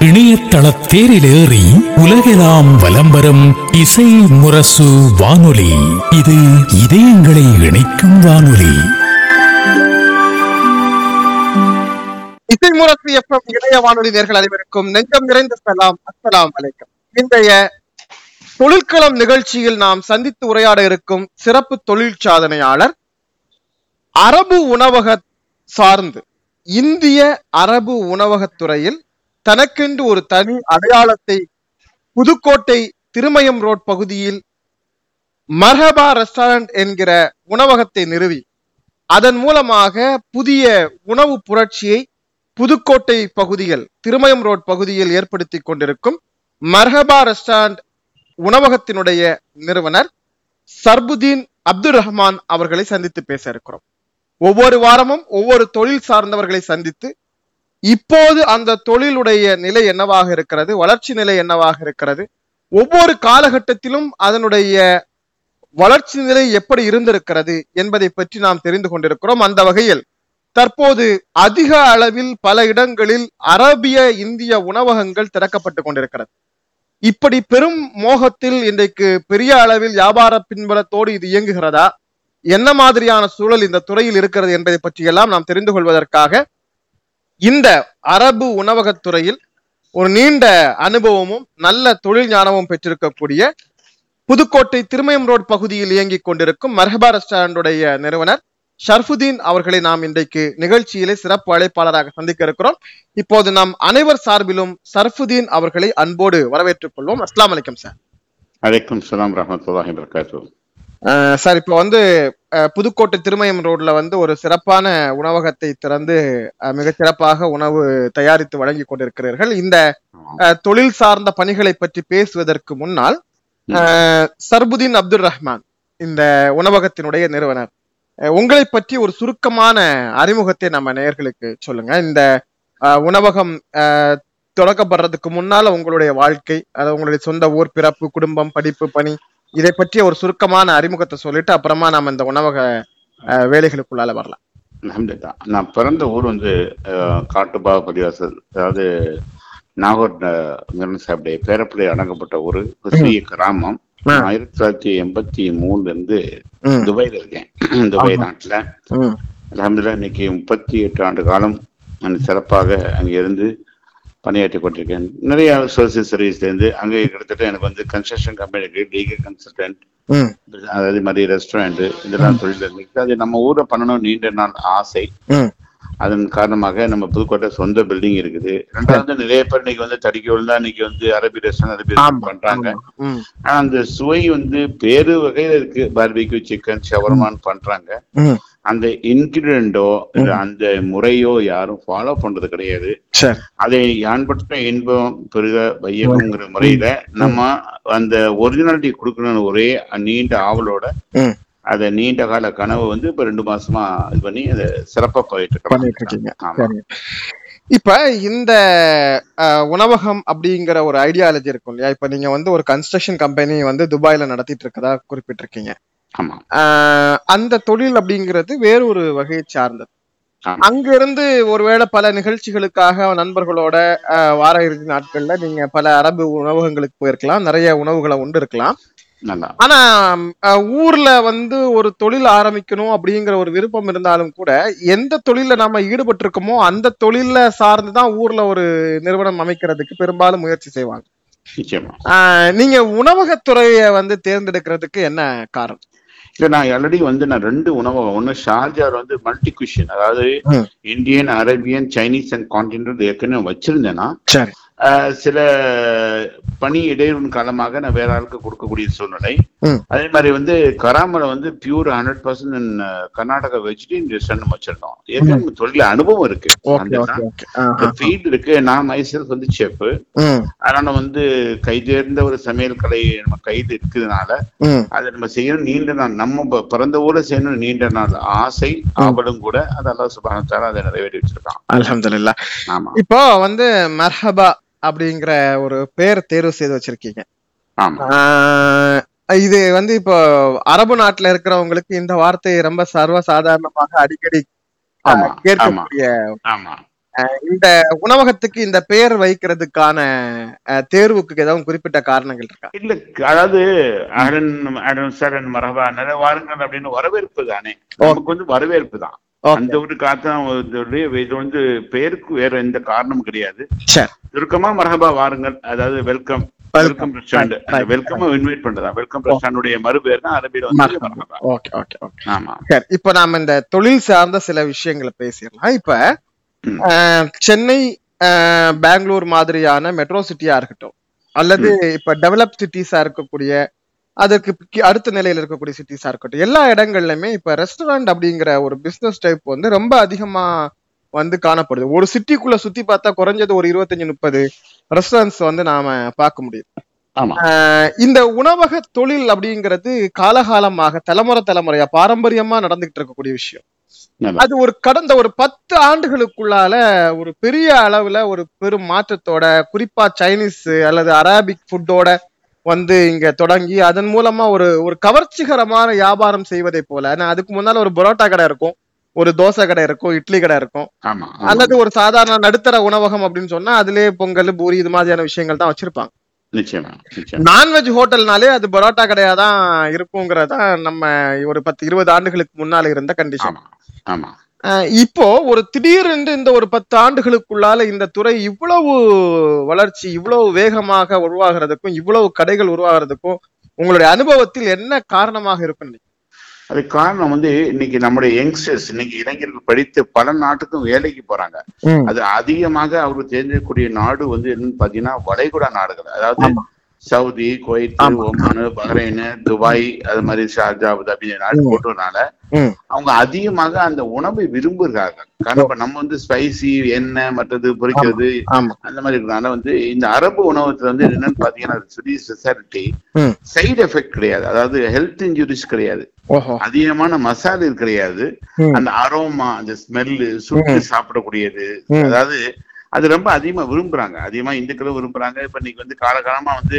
இணையதள தேரிலேறி உலகெல்லாம் வலம் வரும் இசை முரசு வானொலி. இது இதயங்களை இணைக்கும் வானொலி. இசை முரசு எஃப்எம் இணைய வானொலி நேர்கள் அனைவருக்கும் நெஞ்சம் நிறைந்த சலாம். அஸ்லாம் அலைக்கும். இன்றைய தொழிற்களம் நிகழ்ச்சியில் நாம் சந்தித்து உரையாட இருக்கும் சிறப்பு தொழில் சாதனையாளர் அரபு உணவக சார்ந்து இந்திய அரபு உணவகத்துறையில் தனக்கென்று ஒரு தனி அடையாளத்தை புதுக்கோட்டை திருமயம் ரோட் பகுதியில் மர்ஹபா ரெஸ்டாரண்ட் என்கிற உணவகத்தை நிறுவி. அதன் மூலமாக புதிய உணவு புரட்சியை புதுக்கோட்டை பகுதியில் திருமயம் ரோட் பகுதியில் ஏற்படுத்தி கொண்டிருக்கும் மர்ஹபா ரெஸ்டாரண்ட் உணவகத்தினுடைய நிறுவனர் சர்புதீன் அப்துல் ரஹ்மான் அவர்களை சந்தித்து பேச இருக்கிறோம். ஒவ்வொரு வாரமும் ஒவ்வொரு தொழில் சார்ந்தவர்களை சந்தித்து இப்போது அந்த தொழிலுடைய நிலை என்னவாக இருக்கிறது வளர்ச்சி நிலை என்னவாக இருக்கிறது ஒவ்வொரு காலகட்டத்திலும் அதனுடைய வளர்ச்சி நிலை எப்படி இருந்திருக்கிறது என்பதை பற்றி நாம் தெரிந்து கொண்டிருக்கிறோம். அந்த வகையில் தற்போது அதிக அளவில் பல இடங்களில் அரபிய இந்திய உணவகங்கள் திறக்கப்பட்டு கொண்டிருக்கிறது. இப்படி பெரும் மோகத்தில் இன்றைக்கு பெரிய அளவில் வியாபார பின்புலத்தோடு இது இயங்குகிறதா? என்ன மாதிரியான சூழல் இந்த துறையில் இருக்கிறது என்பதை பற்றியெல்லாம் நாம் தெரிந்து கொள்வதற்காக இந்த அரபு உணவகத்துறையில் ஒரு நீண்ட அனுபவமும் நல்ல தொழில் ஞானமும் பெற்றிருக்கக்கூடிய புதுக்கோட்டை திருமயம் ரோட் பகுதியில் இயங்கிக் கொண்டிருக்கும் மர்ஹபா ரெஸ்டாரண்டுடைய நிறுவனர் ஷர்ஃபுதீன் அவர்களை நாம் இன்றைக்கு நிகழ்ச்சியிலே சிறப்பு அழைப்பாளராக சந்திக்க இருக்கிறோம். இப்போது நாம் அனைவர் சார்பிலும் ஷர்ஃபுதீன் அவர்களை அன்போடு வரவேற்றுக் கொள்வோம். அஸ்லாம் வலைக்கம் சார். அலைக்கும் சலாம் ரஹமத்துல்லாஹி வரகாத்து சார் இப்போ வந்து புதுக்கோட்டை திருமயம் ரோட்ல வந்து ஒரு சிறப்பான உணவகத்தை திறந்து மிக சிறப்பாக உணவு தயாரித்து வழங்கி கொண்டிருக்கிறீர்கள். இந்த தொழில் சார்ந்த பணிகளை பற்றி பேசுவதற்கு முன்னால் சர்புதீன் அப்துல் ரஹ்மான் இந்த உணவகத்தினுடைய நிறுவனர். அஹ், உங்களை பற்றி ஒரு சுருக்கமான அறிமுகத்தை நம்ம நேயர்களுக்கு சொல்லுங்க. இந்த உணவகம் தொடக்கப்படுறதுக்கு முன்னால உங்களுடைய வாழ்க்கை அது உங்களுடைய சொந்த ஊர் பிறப்பு குடும்பம் படிப்பு பணி இதை பற்றிய ஒரு சுருக்கமான அறிமுகத்தை சொல்லிட்டு அப்புறமா நம்ம இந்த உணவக வேலைகளுக்குள்ளால வரலாம். நான் பிறந்த ஊர் வந்து காட்டுபா பரிவாசல் அதாவது நாகூர் மிரன் சாஹிபுடைய பேரப்பிள்ளை அடங்கப்பட்ட ஒரு சிறிய கிராமம். ஆயிரத்தி தொள்ளாயிரத்தி எண்பத்தி மூணுல இருந்து துபாயில இருக்கேன். துபாய். நாட்டுல. ம், அல்ஹம்துலில்லாஹ் இன்னைக்கு முப்பத்தி எட்டு ஆண்டு காலம். சிறப்பாக அங்க இருந்து பணியாற்றி கொண்டிருக்கேன். நிறைய சோசியல் சர்வீஸ்ல இருந்து அங்கே கிட்டத்தட்ட எனக்கு வந்து கன்ஸ்ட்ரக்ஷன் கம்பெனிக்கு லீகல் கன்சல்டன்ட் அதே மாதிரி ரெஸ்டாரண்ட் இதெல்லாம் தொழில் இருக்கு. அது நம்ம ஊரை பண்ணணும் நீண்ட நாள் ஆசை. அதன் காரணமாக நம்ம புதுக்கோட்டை சொந்த பில்டிங் இருக்குது. ரெண்டாவது நிறைய பேர் இன்னைக்கு வந்து தடிக்க விழுந்தா இன்னைக்கு வந்து அரபி ரெஸ்டாரண்ட் அரபி பண்றாங்க. ஆனா அந்த சுவை வந்து வேறு வகையில இருக்கு. பார்பிக்யூ சிக்கன் ஷவர்மான் பண்றாங்க. அந்த இன்கிரிடியண்டோ அந்த முறையோ யாரும் ஃபாலோ பண்றது கிடையாது. அதை யான்பட்ட இன்பம் பெருக வையகம்ங்கிற முறையில நம்ம அந்த ஒரிஜினாலிட்டி கொடுக்கணும்னு ஒரே நீண்ட ஆவலோட அதை நீண்ட கால கனவு வந்து இப்ப ரெண்டு மாசமா இது பண்ணி அதை சிறப்பா போயிட்டு இருக்கீங்க. இப்ப இந்த உணவகம் அப்படிங்கிற ஒரு ஐடியாலஜி இருக்கும் இல்லையா? இப்ப நீங்க வந்து ஒரு கன்ஸ்ட்ரக்ஷன் கம்பெனி வந்து துபாயில நடத்திட்டு இருக்கதா குறிப்பிட்டிருக்கீங்க. அந்த தொழில் அப்படிங்கிறது வேறு ஒரு வகையை சார்ந்தது. அங்க இருந்து ஒருவேளை பல நிகழ்ச்சிகளுக்காக நண்பர்களோட வார இறுதி நாட்கள்ல நீங்க பல அரபு உணவகங்களுக்கு போயிருக்கலாம். நிறைய உணவுகளை உண்டு இருக்கலாம். ஆனா ஊர்ல வந்து ஒரு தொழில் ஆரம்பிக்கணும் அப்படிங்கிற ஒரு விருப்பம் இருந்தாலும் கூட எந்த தொழில்ல நாம ஈடுபட்டிருக்கோமோ அந்த தொழில சார்ந்துதான் ஊர்ல ஒரு நிறுவனம் அமைக்கிறதுக்கு பெரும்பாலும் முயற்சி செய்வாங்க. நீங்க உணவகத்துறையை வந்து தேர்ந்தெடுக்கிறதுக்கு என்ன காரணம்? இல்ல நான் ஆல்ரெடி வந்து நான் ரெண்டு உணவகம் ஒண்ணு ஷார்ஜார் வந்து மல்டி குஷன் அதாவது. Indian Arabian Chinese and continent ஏற்கனவே வச்சிருந்தேன்னா சில பணி இடையூறு காலமாக நான் வேற ஆளுக்கு கொடுக்கக்கூடிய சூழ்நிலை. அதே மாதிரி வந்து கராமல வந்து pure hundred percent Karnataka vegetarian restaurant வச்சிருந்தோம் ஏற்கனவே தொழில அனுபவம் இருக்கு. ஃபீல்டு இருக்கு. நான் மைசெல்ஃப் வந்து செஃப் அதனால வந்து கைதேர்ந்த ஒரு சமையல் கலை நம்ம கைது இருக்கிறதுனால அதை நம்ம செய்யணும். நீண்ட நாள் நம்ம பிறந்த ஊரை செய்யணும் நீண்ட நாள் ஆசை ஆவலும் கூட. அதெல்லாம் சுபானத்தால அதை நிறைவேற்றி வச்சிருக்கான். அல்ஹம்துலில்லாஹ். ஆமா. இப்போ வந்து மர்ஹபா அப்படிங்கிற ஒரு பேர் தேர்வு செய்து வச்சிருக்கீங்க. இது வந்து இப்போ அரபு நாட்டுல இருக்கிறவங்களுக்கு இந்த வார்த்தை ரொம்ப சர்வ சாதாரணமாக அடிக்கடி கேட்கக்கூடிய இந்த உணவகத்துக்கு இந்த பெயர் வைக்கிறதுக்கான அஹ், தேர்வுக்கு ஏதாவது குறிப்பிட்ட காரணங்கள் இருக்கா? இல்ல அதாவது அடன் அடன் சரண் மரபா நிறைய வாருங்கள் அப்படின்னு வரவேற்பு தானே. நமக்கு வந்து வரவேற்பு தான். அந்த ஒரு காத்தான் இது வந்து பேருக்கு வேற எந்த காரணமும் கிடையாது. சரி சுருக்கமா மரஹபா வாருங்கள். அதாவது welcome. Welcome restaurant welcome invite பண்றதா? வெல்கம் ரெஸ்டாரண்டுடைய மறுபேர் தான் அரபியில வந்து ஓகே ஓகே ஓகே ஆமா. சரி இப்ப நாம இந்த தொழில் சார்ந்த சில விஷயங்களை பேசிடலாம். இப்ப சென்னை பெங்களூர் மாதிரியான மெட்ரோ சிட்டியா இருக்கட்டும் அல்லது இப்ப டெவலப் சிட்டிஸா இருக்கக்கூடிய அதுக்கு கி- அடுத்த நிலையில இருக்கக்கூடிய சிட்டிஸா இருக்கட்டும். எல்லா இடங்கள்லயுமே இப்ப ரெஸ்டாரண்ட் அப்படிங்கிற ஒரு பிசினஸ் டைப் வந்து ரொம்ப அதிகமா வந்து காணப்படுது. ஒரு சிட்டிக்குள்ள சுத்தி பார்த்தா குறைஞ்சது ஒரு இருபத்தஞ்சு முப்பது ரெஸ்டாரண்ட்ஸ் வந்து நாம பார்க்க முடியும். இந்த உணவக தொழில் அப்படிங்கிறது காலகாலமாக தலைமுறை தலைமுறையா பாரம்பரியமா நடந்துகிட்டு இருக்கக்கூடிய விஷயம். அது ஒரு கடந்த ஒரு பத்து ஆண்டுகளுக்குள்ளால ஒரு பெரிய அளவுல ஒரு பெரும் மாற்றத்தோட குறிப்பா சைனீஸ் அல்லது அரபிக் ஃபுட்டோட வந்து இங்க தொடங்கி அதன் மூலமா ஒரு ஒரு கவர்ச்சிகரமான வியாபாரம் செய்வதை போல ஏன்னா அதுக்கு முன்னால ஒரு பரோட்டா கடை இருக்கும் ஒரு தோசை கடை இருக்கும் இட்லி கடை இருக்கும். அல்லது ஒரு சாதாரண நடுத்தர உணவகம் அப்படின்னு சொன்னா அதுலயே பொங்கல் பூரி இது மாதிரியான விஷயங்கள் தான் வச்சிருப்பாங்க. நான்வெஜ் ஹோட்டல்னாலே அது பரோட்டா கடையா தான் இருக்குங்கிறதா நம்ம ஒரு பத்து இருபது ஆண்டுகளுக்கு முன்னால இருந்த கண்டிஷன் இப்போ ஒரு திடீரென்று இந்த ஒரு பத்து ஆண்டுகளுக்குள்ளால இந்த துறை இவ்வளவு வளர்ச்சி இவ்வளவு வேகமாக உருவாகிறதுக்கும் இவ்வளவு கடைகள் உருவாகிறதுக்கும் உங்களுடைய அனுபவத்தில் என்ன காரணமாக இருக்கும் அது காரணம் வந்து இன்னைக்கு நம்முடைய யங்ஸ்டர்ஸ் இன்னைக்கு இளைஞர்கள் படித்து பல நாட்டுக்கும் வேலைக்கு போறாங்க. அது அதிகமாக அவருக்கு தெரிஞ்சக்கூடிய நாடு வந்து என்னன்னு பாத்தீங்கன்னா வளைகுடா நாடுகள். அதாவது Saudi Kuwait. Oman Bahrain Dubai அது மாதிரி ஷார்ஜா அபுதாபி நாடு. போட்டதுனால. அவங்க அதிகமாக அந்த உணவை விரும்புகிறாங்க காரணம் இப்ப நம்ம வந்து ஸ்பைசி எண்ணெய் மற்றது பொரிக்கிறது ஆமா அந்த மாதிரி இருக்கிறனால வந்து இந்த அரபு உணவகத்துல வந்து என்னன்னு பாத்தீங்கன்னா ஸ்பெஷாலிட்டி. சைடு எஃபெக்ட் கிடையாது அதாவது ஹெல்த் இன்ஜுரிஸ் கிடையாது அதிகமான மசாலா கிடையாது. அந்த அரோமா அந்த ஸ்மெல்லு சுட்டு சாப்பிடக்கூடியது. அதாவது அது ரொம்ப அதிகமா விரும்புறாங்க. அதிகமா இந்துக்களும் விரும்புறாங்க. இப்ப இன்னைக்கு வந்து காலகாலமா வந்து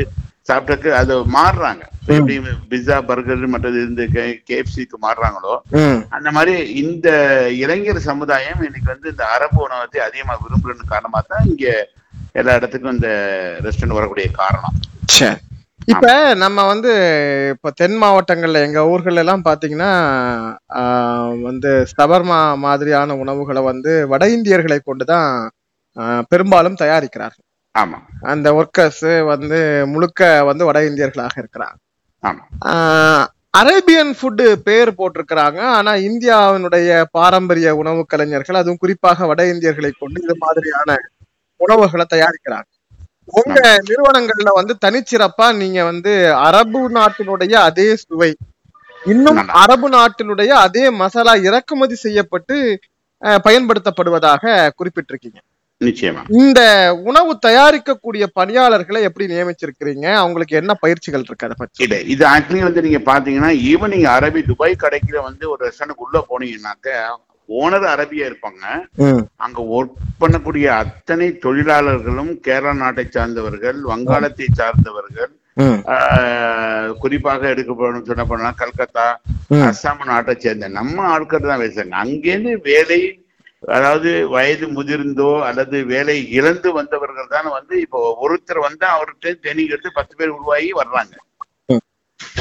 சாப்பிட்டக்கு அதை மாறுறாங்க. எப்படி பிஸா பர்கர் மற்றது இந்த கேஎஃப்சிக்கு மாறுறாங்களோ அந்த மாதிரி இந்த இளைஞர் சமுதாயம் இன்னைக்கு வந்து இந்த அரபு உணவத்தை அதிகமா விரும்புறன்னு காரணமா தான் இங்க எல்லா இடத்துக்கும் இந்த ரெஸ்டாரண்ட் வரக்கூடிய காரணம். இப்ப நம்ம வந்து இப்ப தென் மாவட்டங்கள்ல எங்க ஊர்கள்ல எல்லாம் பாத்தீங்கன்னா ஆஹ், வந்து சபர்மா மாதிரியான உணவுகளை வந்து வட இந்தியர்களை கொண்டுதான் பெரும்பாலும் தயாரிக்கிறார்கள். ஆமா. அந்த ஒர்க்கர்ஸ் வந்து முழுக்க வந்து வட இந்தியர்களாக இருக்கிறாங்க. அரேபியன் ஃபுட்டு பேர் போட்டிருக்கிறாங்க. ஆனா இந்தியாவினுடைய பாரம்பரிய உணவு கலைஞர்கள் அதுவும் குறிப்பாக வட இந்தியர்களை கொண்டு இது மாதிரியான உணவுகளை தயாரிக்கிறாங்க. உங்க நிறுவனங்கள்ல வந்து தனிச்சிறப்பா நீங்க வந்து அரபு நாட்டினுடைய அதே சுவை இன்னும். அரபு நாட்டினுடைய அதே மசாலா இறக்குமதி செய்யப்பட்டு பயன்படுத்தப்படுவதாக குறிப்பிட்டிருக்கீங்க. நிச்சயமா. இந்த உணவு தயாரிக்கக்கூடிய பணியாளர்களை எப்படி நியமிச்சிருக்கிறீங்க? அவங்களுக்கு என்ன பயிற்சிகள் இருக்கு அதை பற்றி இல்ல இது ஆக்சுவலி வந்து நீங்க பாத்தீங்கன்னா ஈவன் நீங்க அரபி துபாய் கடைக்குல வந்து ஒரு ரெஸ்டாரண்ட் உள்ள போனீங்கன்னாக்க ஓனர் அரபியா இருப்பாங்க. அங்க ஒர்க் பண்ணக்கூடிய அத்தனை தொழிலாளர்களும் கேரளா நாட்டை சார்ந்தவர்கள் வங்காளத்தை சார்ந்தவர்கள் குறிப்பாக எடுக்கப்படும் சொன்ன போனா கல்கத்தா. அஸ்ஸாம் நாட்டை சேர்ந்த நம்ம ஆட்கள் தான் பேசுறாங்க. அங்கேருந்து வேலை அதாவது வயது முதிர்ந்தோ அல்லது வேலை இழந்து வந்தவர்கள் தான் வந்து இப்போ ஒருத்தர் வந்தா அவர்கிட்ட ட்ரைனிங் எடுத்து பத்து பேர் உருவாகி வர்றாங்க.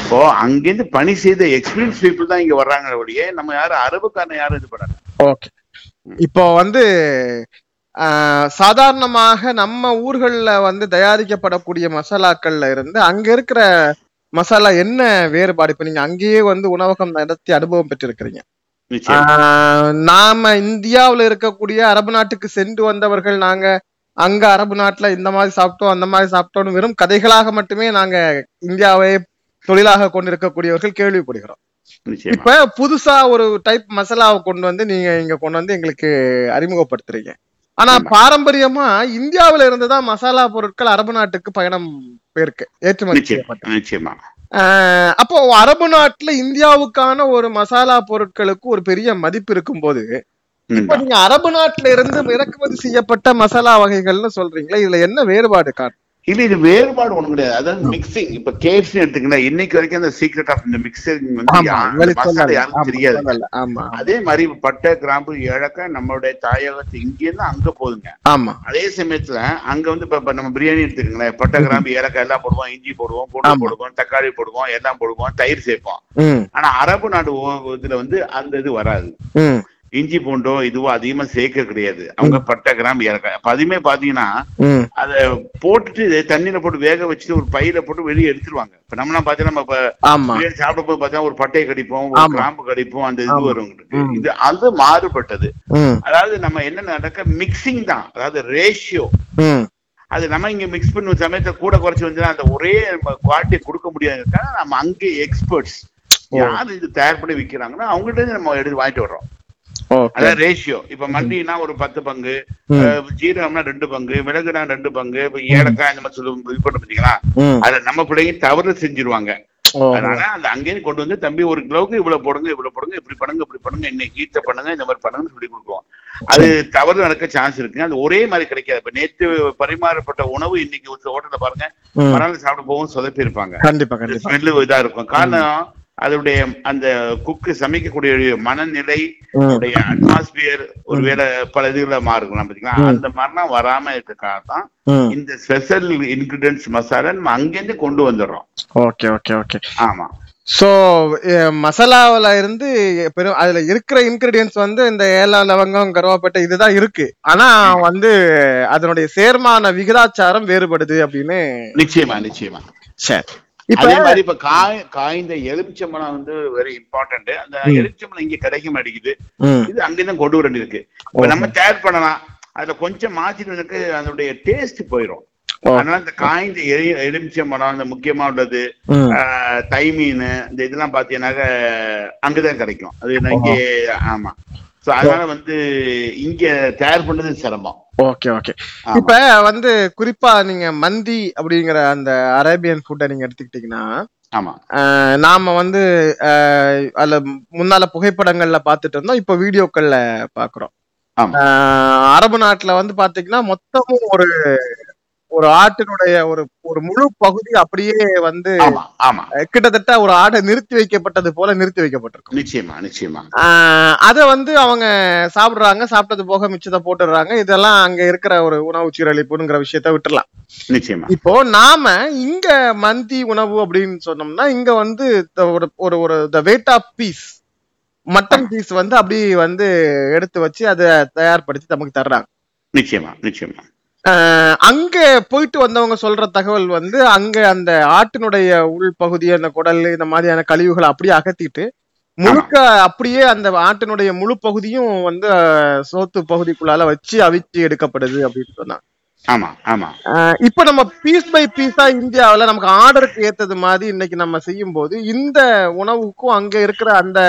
இப்போ அங்கேருந்து பணி செய்த எக்ஸ்பீரியன்ஸ் பீப்புள் தான் இங்க வர்றாங்க ஒழிய நம்ம யாரும் அரபுக்காரன் யாரும் இது பண்ணல. ஓகே. இப்போ வந்து ஆஹ், சாதாரணமாக நம்ம ஊர்கள்ல வந்து தயாரிக்கப்படக்கூடிய மசாலாக்கள்ல இருந்து அங்க இருக்கிற மசாலா என்ன வேறுபாடு? இப்ப நீங்க அங்கேயே வந்து உணவகம் நடத்தி அனுபவம் பெற்றிருக்கிறீங்க. நாம இந்தியாவுல இருக்கக்கூடிய அரபு நாட்டுக்கு சென்று வந்தவர்கள் நாங்க அங்க அரபு நாட்டுல இந்த மாதிரி சாப்பிட்டோம் அந்த மாதிரி சாப்பிட்டோம்னு வெறும் கதைகளாக மட்டுமே நாங்க இந்தியாவை தொழிலாக கொண்டிருக்கக்கூடியவர்கள் கேள்விப்படுகிறோம். நிச்சயமா. இப்ப புதுசா ஒரு டைப் மசாலாவை கொண்டு வந்து நீங்க இங்க கொண்டு வந்து எங்களுக்கு அறிமுகப்படுத்துறீங்க. ஆனா. பாரம்பரியமா இந்தியாவில இருந்துதான் மசாலா பொருட்கள் அரபு நாட்டுக்கு பயணம் போயிருக்கு ஏற்றுமதி நிச்சயம். அப்போ அரபு நாட்டுல இந்தியாவுக்கான ஒரு மசாலா பொருட்களுக்கு ஒரு பெரிய மதிப்பு இருக்கும்போது இப்ப ம். நீங்க அரபு நாட்டுல இருந்து இறக்குமதி செய்யப்பட்ட மசாலா வகைகள்னு சொல்றீங்களா இதுல என்ன வேறுபாடு காட்டு இல்ல இது வேறுபாடு ஒண்ணும் கிடையாது. அதாவது மிக்சிங் இப்ப கேஎஃப்சி எடுத்துக்கல இன்னைக்கு வரைக்கும் அந்த சீக்ரெட் ஆஃப் இந்த மிக்சிங் வந்து. யாருக்கும் தெரியாது. அதே மாதிரி பட்டை கிராம்பு ஏலக்காய் நம்மளுடைய தாயகத்து இங்கேருந்து அங்க போகுதுங்க ஆமா. அதே சமயத்துல அங்க வந்து இப்ப நம்ம பிரியாணி எடுத்துக்கங்களேன். பட்டை கிராம்பு ஏலக்காய் எல்லாம் போடுவோம். இஞ்சி போடுவோம் பூண்டு. போடுவோம் தக்காளி போடுவோம் எல்லாம் போடுவோம். தயிர் சேர்ப்போம். ஆனா அரபு நாடு இதுல வந்து அந்த இது வராது. இஞ்சி பூண்டோ இதுவோ அதிகமா சேர்க்க கிடையாது. அவங்க பட்டை அப்ப அதுமே பாத்தீங்கன்னா அத போட்டுட்டு தண்ணியில போட்டு வேக வச்சுட்டு ஒரு பையில போட்டு வெளியே எடுத்துருவாங்க. இப்ப நம்மலாம் பாத்தீங்கன்னா நம்ம சாப்பிடும் போது பார்த்தா ஒரு பட்டையை கடிப்போம் ஒரு. கிராம்பு கடிப்போம் அந்த இது. வரும். இது அது மாறுபட்டது. அதாவது நம்ம என்ன நடக்க மிக்சிங் தான். அதாவது ரேஷியோ அது நம்ம இங்க மிக்ஸ் பண்ணும் சமயத்துல கூட குறைச்சு வந்து அந்த ஒரே குவாலிட்டி கொடுக்க முடியாதுக்காக நம்ம அங்கே எக்ஸ்பர்ட்ஸ். யார் இது தயார் பண்ணி விக்கிறாங்கன்னா அவங்கள்ட்ட இருந்து நம்ம எடுத்து வாங்கிட்டு வர்றோம். அதாவது ரேஷியோ இப்ப மல்லினா ஒரு பத்து பங்கு ஜீரகம்னா ரெண்டு பங்கு மிளகுனா ரெண்டு பங்கு இப்ப ஏலக்காய் இந்த மாதிரி சொல்லுவோம் இது பண்ண பார்த்தீங்களா ம். அதை நம்ம பிள்ளைங்க தவறு செஞ்சிருவாங்க. அதனால அந்த அங்கேயும் கொண்டு வந்து தம்பி ஒரு கிலோவுக்கு இவ்வளவு போடுங்க இவ்வளவு போடுங்க இப்படி பண்ணுங்க இப்படி பண்ணுங்க இன்னைக்கு ஹீட்டை பண்ணுங்க இந்த மாதிரி பண்ணுங்கன்னு சொல்லி கொடுக்குவோம் அது தவறு நடக்க சான்ஸ் இருக்கு. அது ஒரே மாதிரி கிடைக்காது. இப்ப நேத்து பரிமாறப்பட்ட உணவு இன்னைக்கு ஒரு ஹோட்டல்ல பாருங்க ம். மறுநாள் சாப்பிட போகும் சொதப்பி இருப்பாங்க ஸ்மெல்லு இதா இருக்கும். காரணம் அதனுடைய அந்த குக்கு சமைக்கக்கூடிய மனநிலை. அதனுடைய அட்மாஸ்பியர் ஒருவேளை பல இதுல மாறுக்கலாம் பாத்தீங்களா. அந்த மாதிரிலாம் வராம இருக்கக்காக தான் இந்த ஸ்பெஷல் இன்கிரிடியன்ஸ் மசாலா நம்ம அங்கேருந்து கொண்டு வந்துடுறோம். Okay okay okay. ஆமா. சோ மசாலாவுல இருந்து பெரும் அதுல இருக்கிற இன்கிரிடியன்ஸ் வந்து இந்த ஏலம் லவங்கம் கருவாப்பட்டை இதுதான் இருக்கு. ஆனா வந்து அதனுடைய சேர்மான விகிதாச்சாரம் வேறுபடுது அப்படின்னு நிச்சயமா நிச்சயமா. சரி. அதே மாதிரி இப்ப காய் காய்ந்த எலுமிச்சம்பழம் வந்து வெரி இம்பார்ட்டன்ட் அந்த எலுமிச்சம்பழம் இங்க கிடைக்க மாட்டேங்குது. இது அங்கிருந்து கொண்டு வர வேண்டியிருக்கு இப்ப நம்ம தயார் பண்ணலாம். அதுல கொஞ்சம் மாத்திட்டு அதனுடைய டேஸ்ட் போயிடும். அதனால இந்த காய்ந்த எலி- எலுமிச்சம்பழம் அந்த முக்கியமா உள்ளது ம், ஆஹ், தை மீன் இந்த இதெல்லாம் பாத்தீங்கன்னாக்க அங்கதான் கிடைக்கும். அது இங்கே ஆமா. சோ அதனால வந்து இங்க தயார் பண்றது சிரமம். Okay okay. இப்ப வந்து குறிப்பா நீங்க மந்தி அப்படிங்கிற அந்த அரேபியன் ஃபுட்டை நீங்க எடுத்துக்கிட்டீங்கன்னா நாம வந்து அதுல முன்னால புகைப்படங்கள்ல பார்த்துட்டு இருந்தோம் இப்ப வீடியோக்கள்ல பாக்குறோம். அரபு நாட்டுல வந்து பாத்தீங்கன்னா மொத்தமும் ஒரு ஒரு ஆட்டினுடைய ஒரு ஒரு முழு பகுதி அப்படியே வந்து கிட்டத்தட்ட ஒரு ஆடை நிறுத்தி வைக்கப்பட்டது போல நிறுத்தி வைக்கப்பட்டிருக்கும். நிச்சயமா நிச்சயமா. அத வந்து அவங்க சாப்பிடுறாங்க சாப்பிட்டது போக மிச்சத்தை போட்டுடுறாங்க. இதெல்லாம் அங்க இருக்கிற ஒரு உணவு சீரழிப்புங்கிற விஷயத்த விட்டுறலாம் நிச்சயமா. இப்போ நாம இங்க மந்தி உணவு அப்படின்னு சொன்னோம்னா இங்க வந்து ஒரு ஒரு the weight of piece mutton piece வந்து அப்படி வந்து எடுத்து வச்சு அதை தயார்படுத்தி நமக்கு தர்றாங்க. நிச்சயமா நிச்சயமா. அங்க போயிட்டு வந்தவங்க சொல்ற தகவல் வந்து அங்க அந்த ஆட்டினுடைய உள் பகுதி அந்த குடல் இந்த மாதிரியான கழிவுகளை அப்படியே அகத்திட்டு முழுக்க அப்படியே அந்த ஆட்டினுடைய முழு பகுதியும் வந்து சோத்து பகுதிக்குள்ளால வச்சு அவிச்சு எடுக்கப்படுது அப்படின்னு சொன்னாங்க. ஆமா ஆமா. ஆஹ் இப்ப நம்ம பீஸ் பை பீஸா இந்தியாவுல நமக்கு ஆர்டருக்கு ஏத்தது மாதிரி இன்னைக்கு நம்ம செய்யும் போது இந்த உணவுக்கும் அங்க இருக்கிற அந்த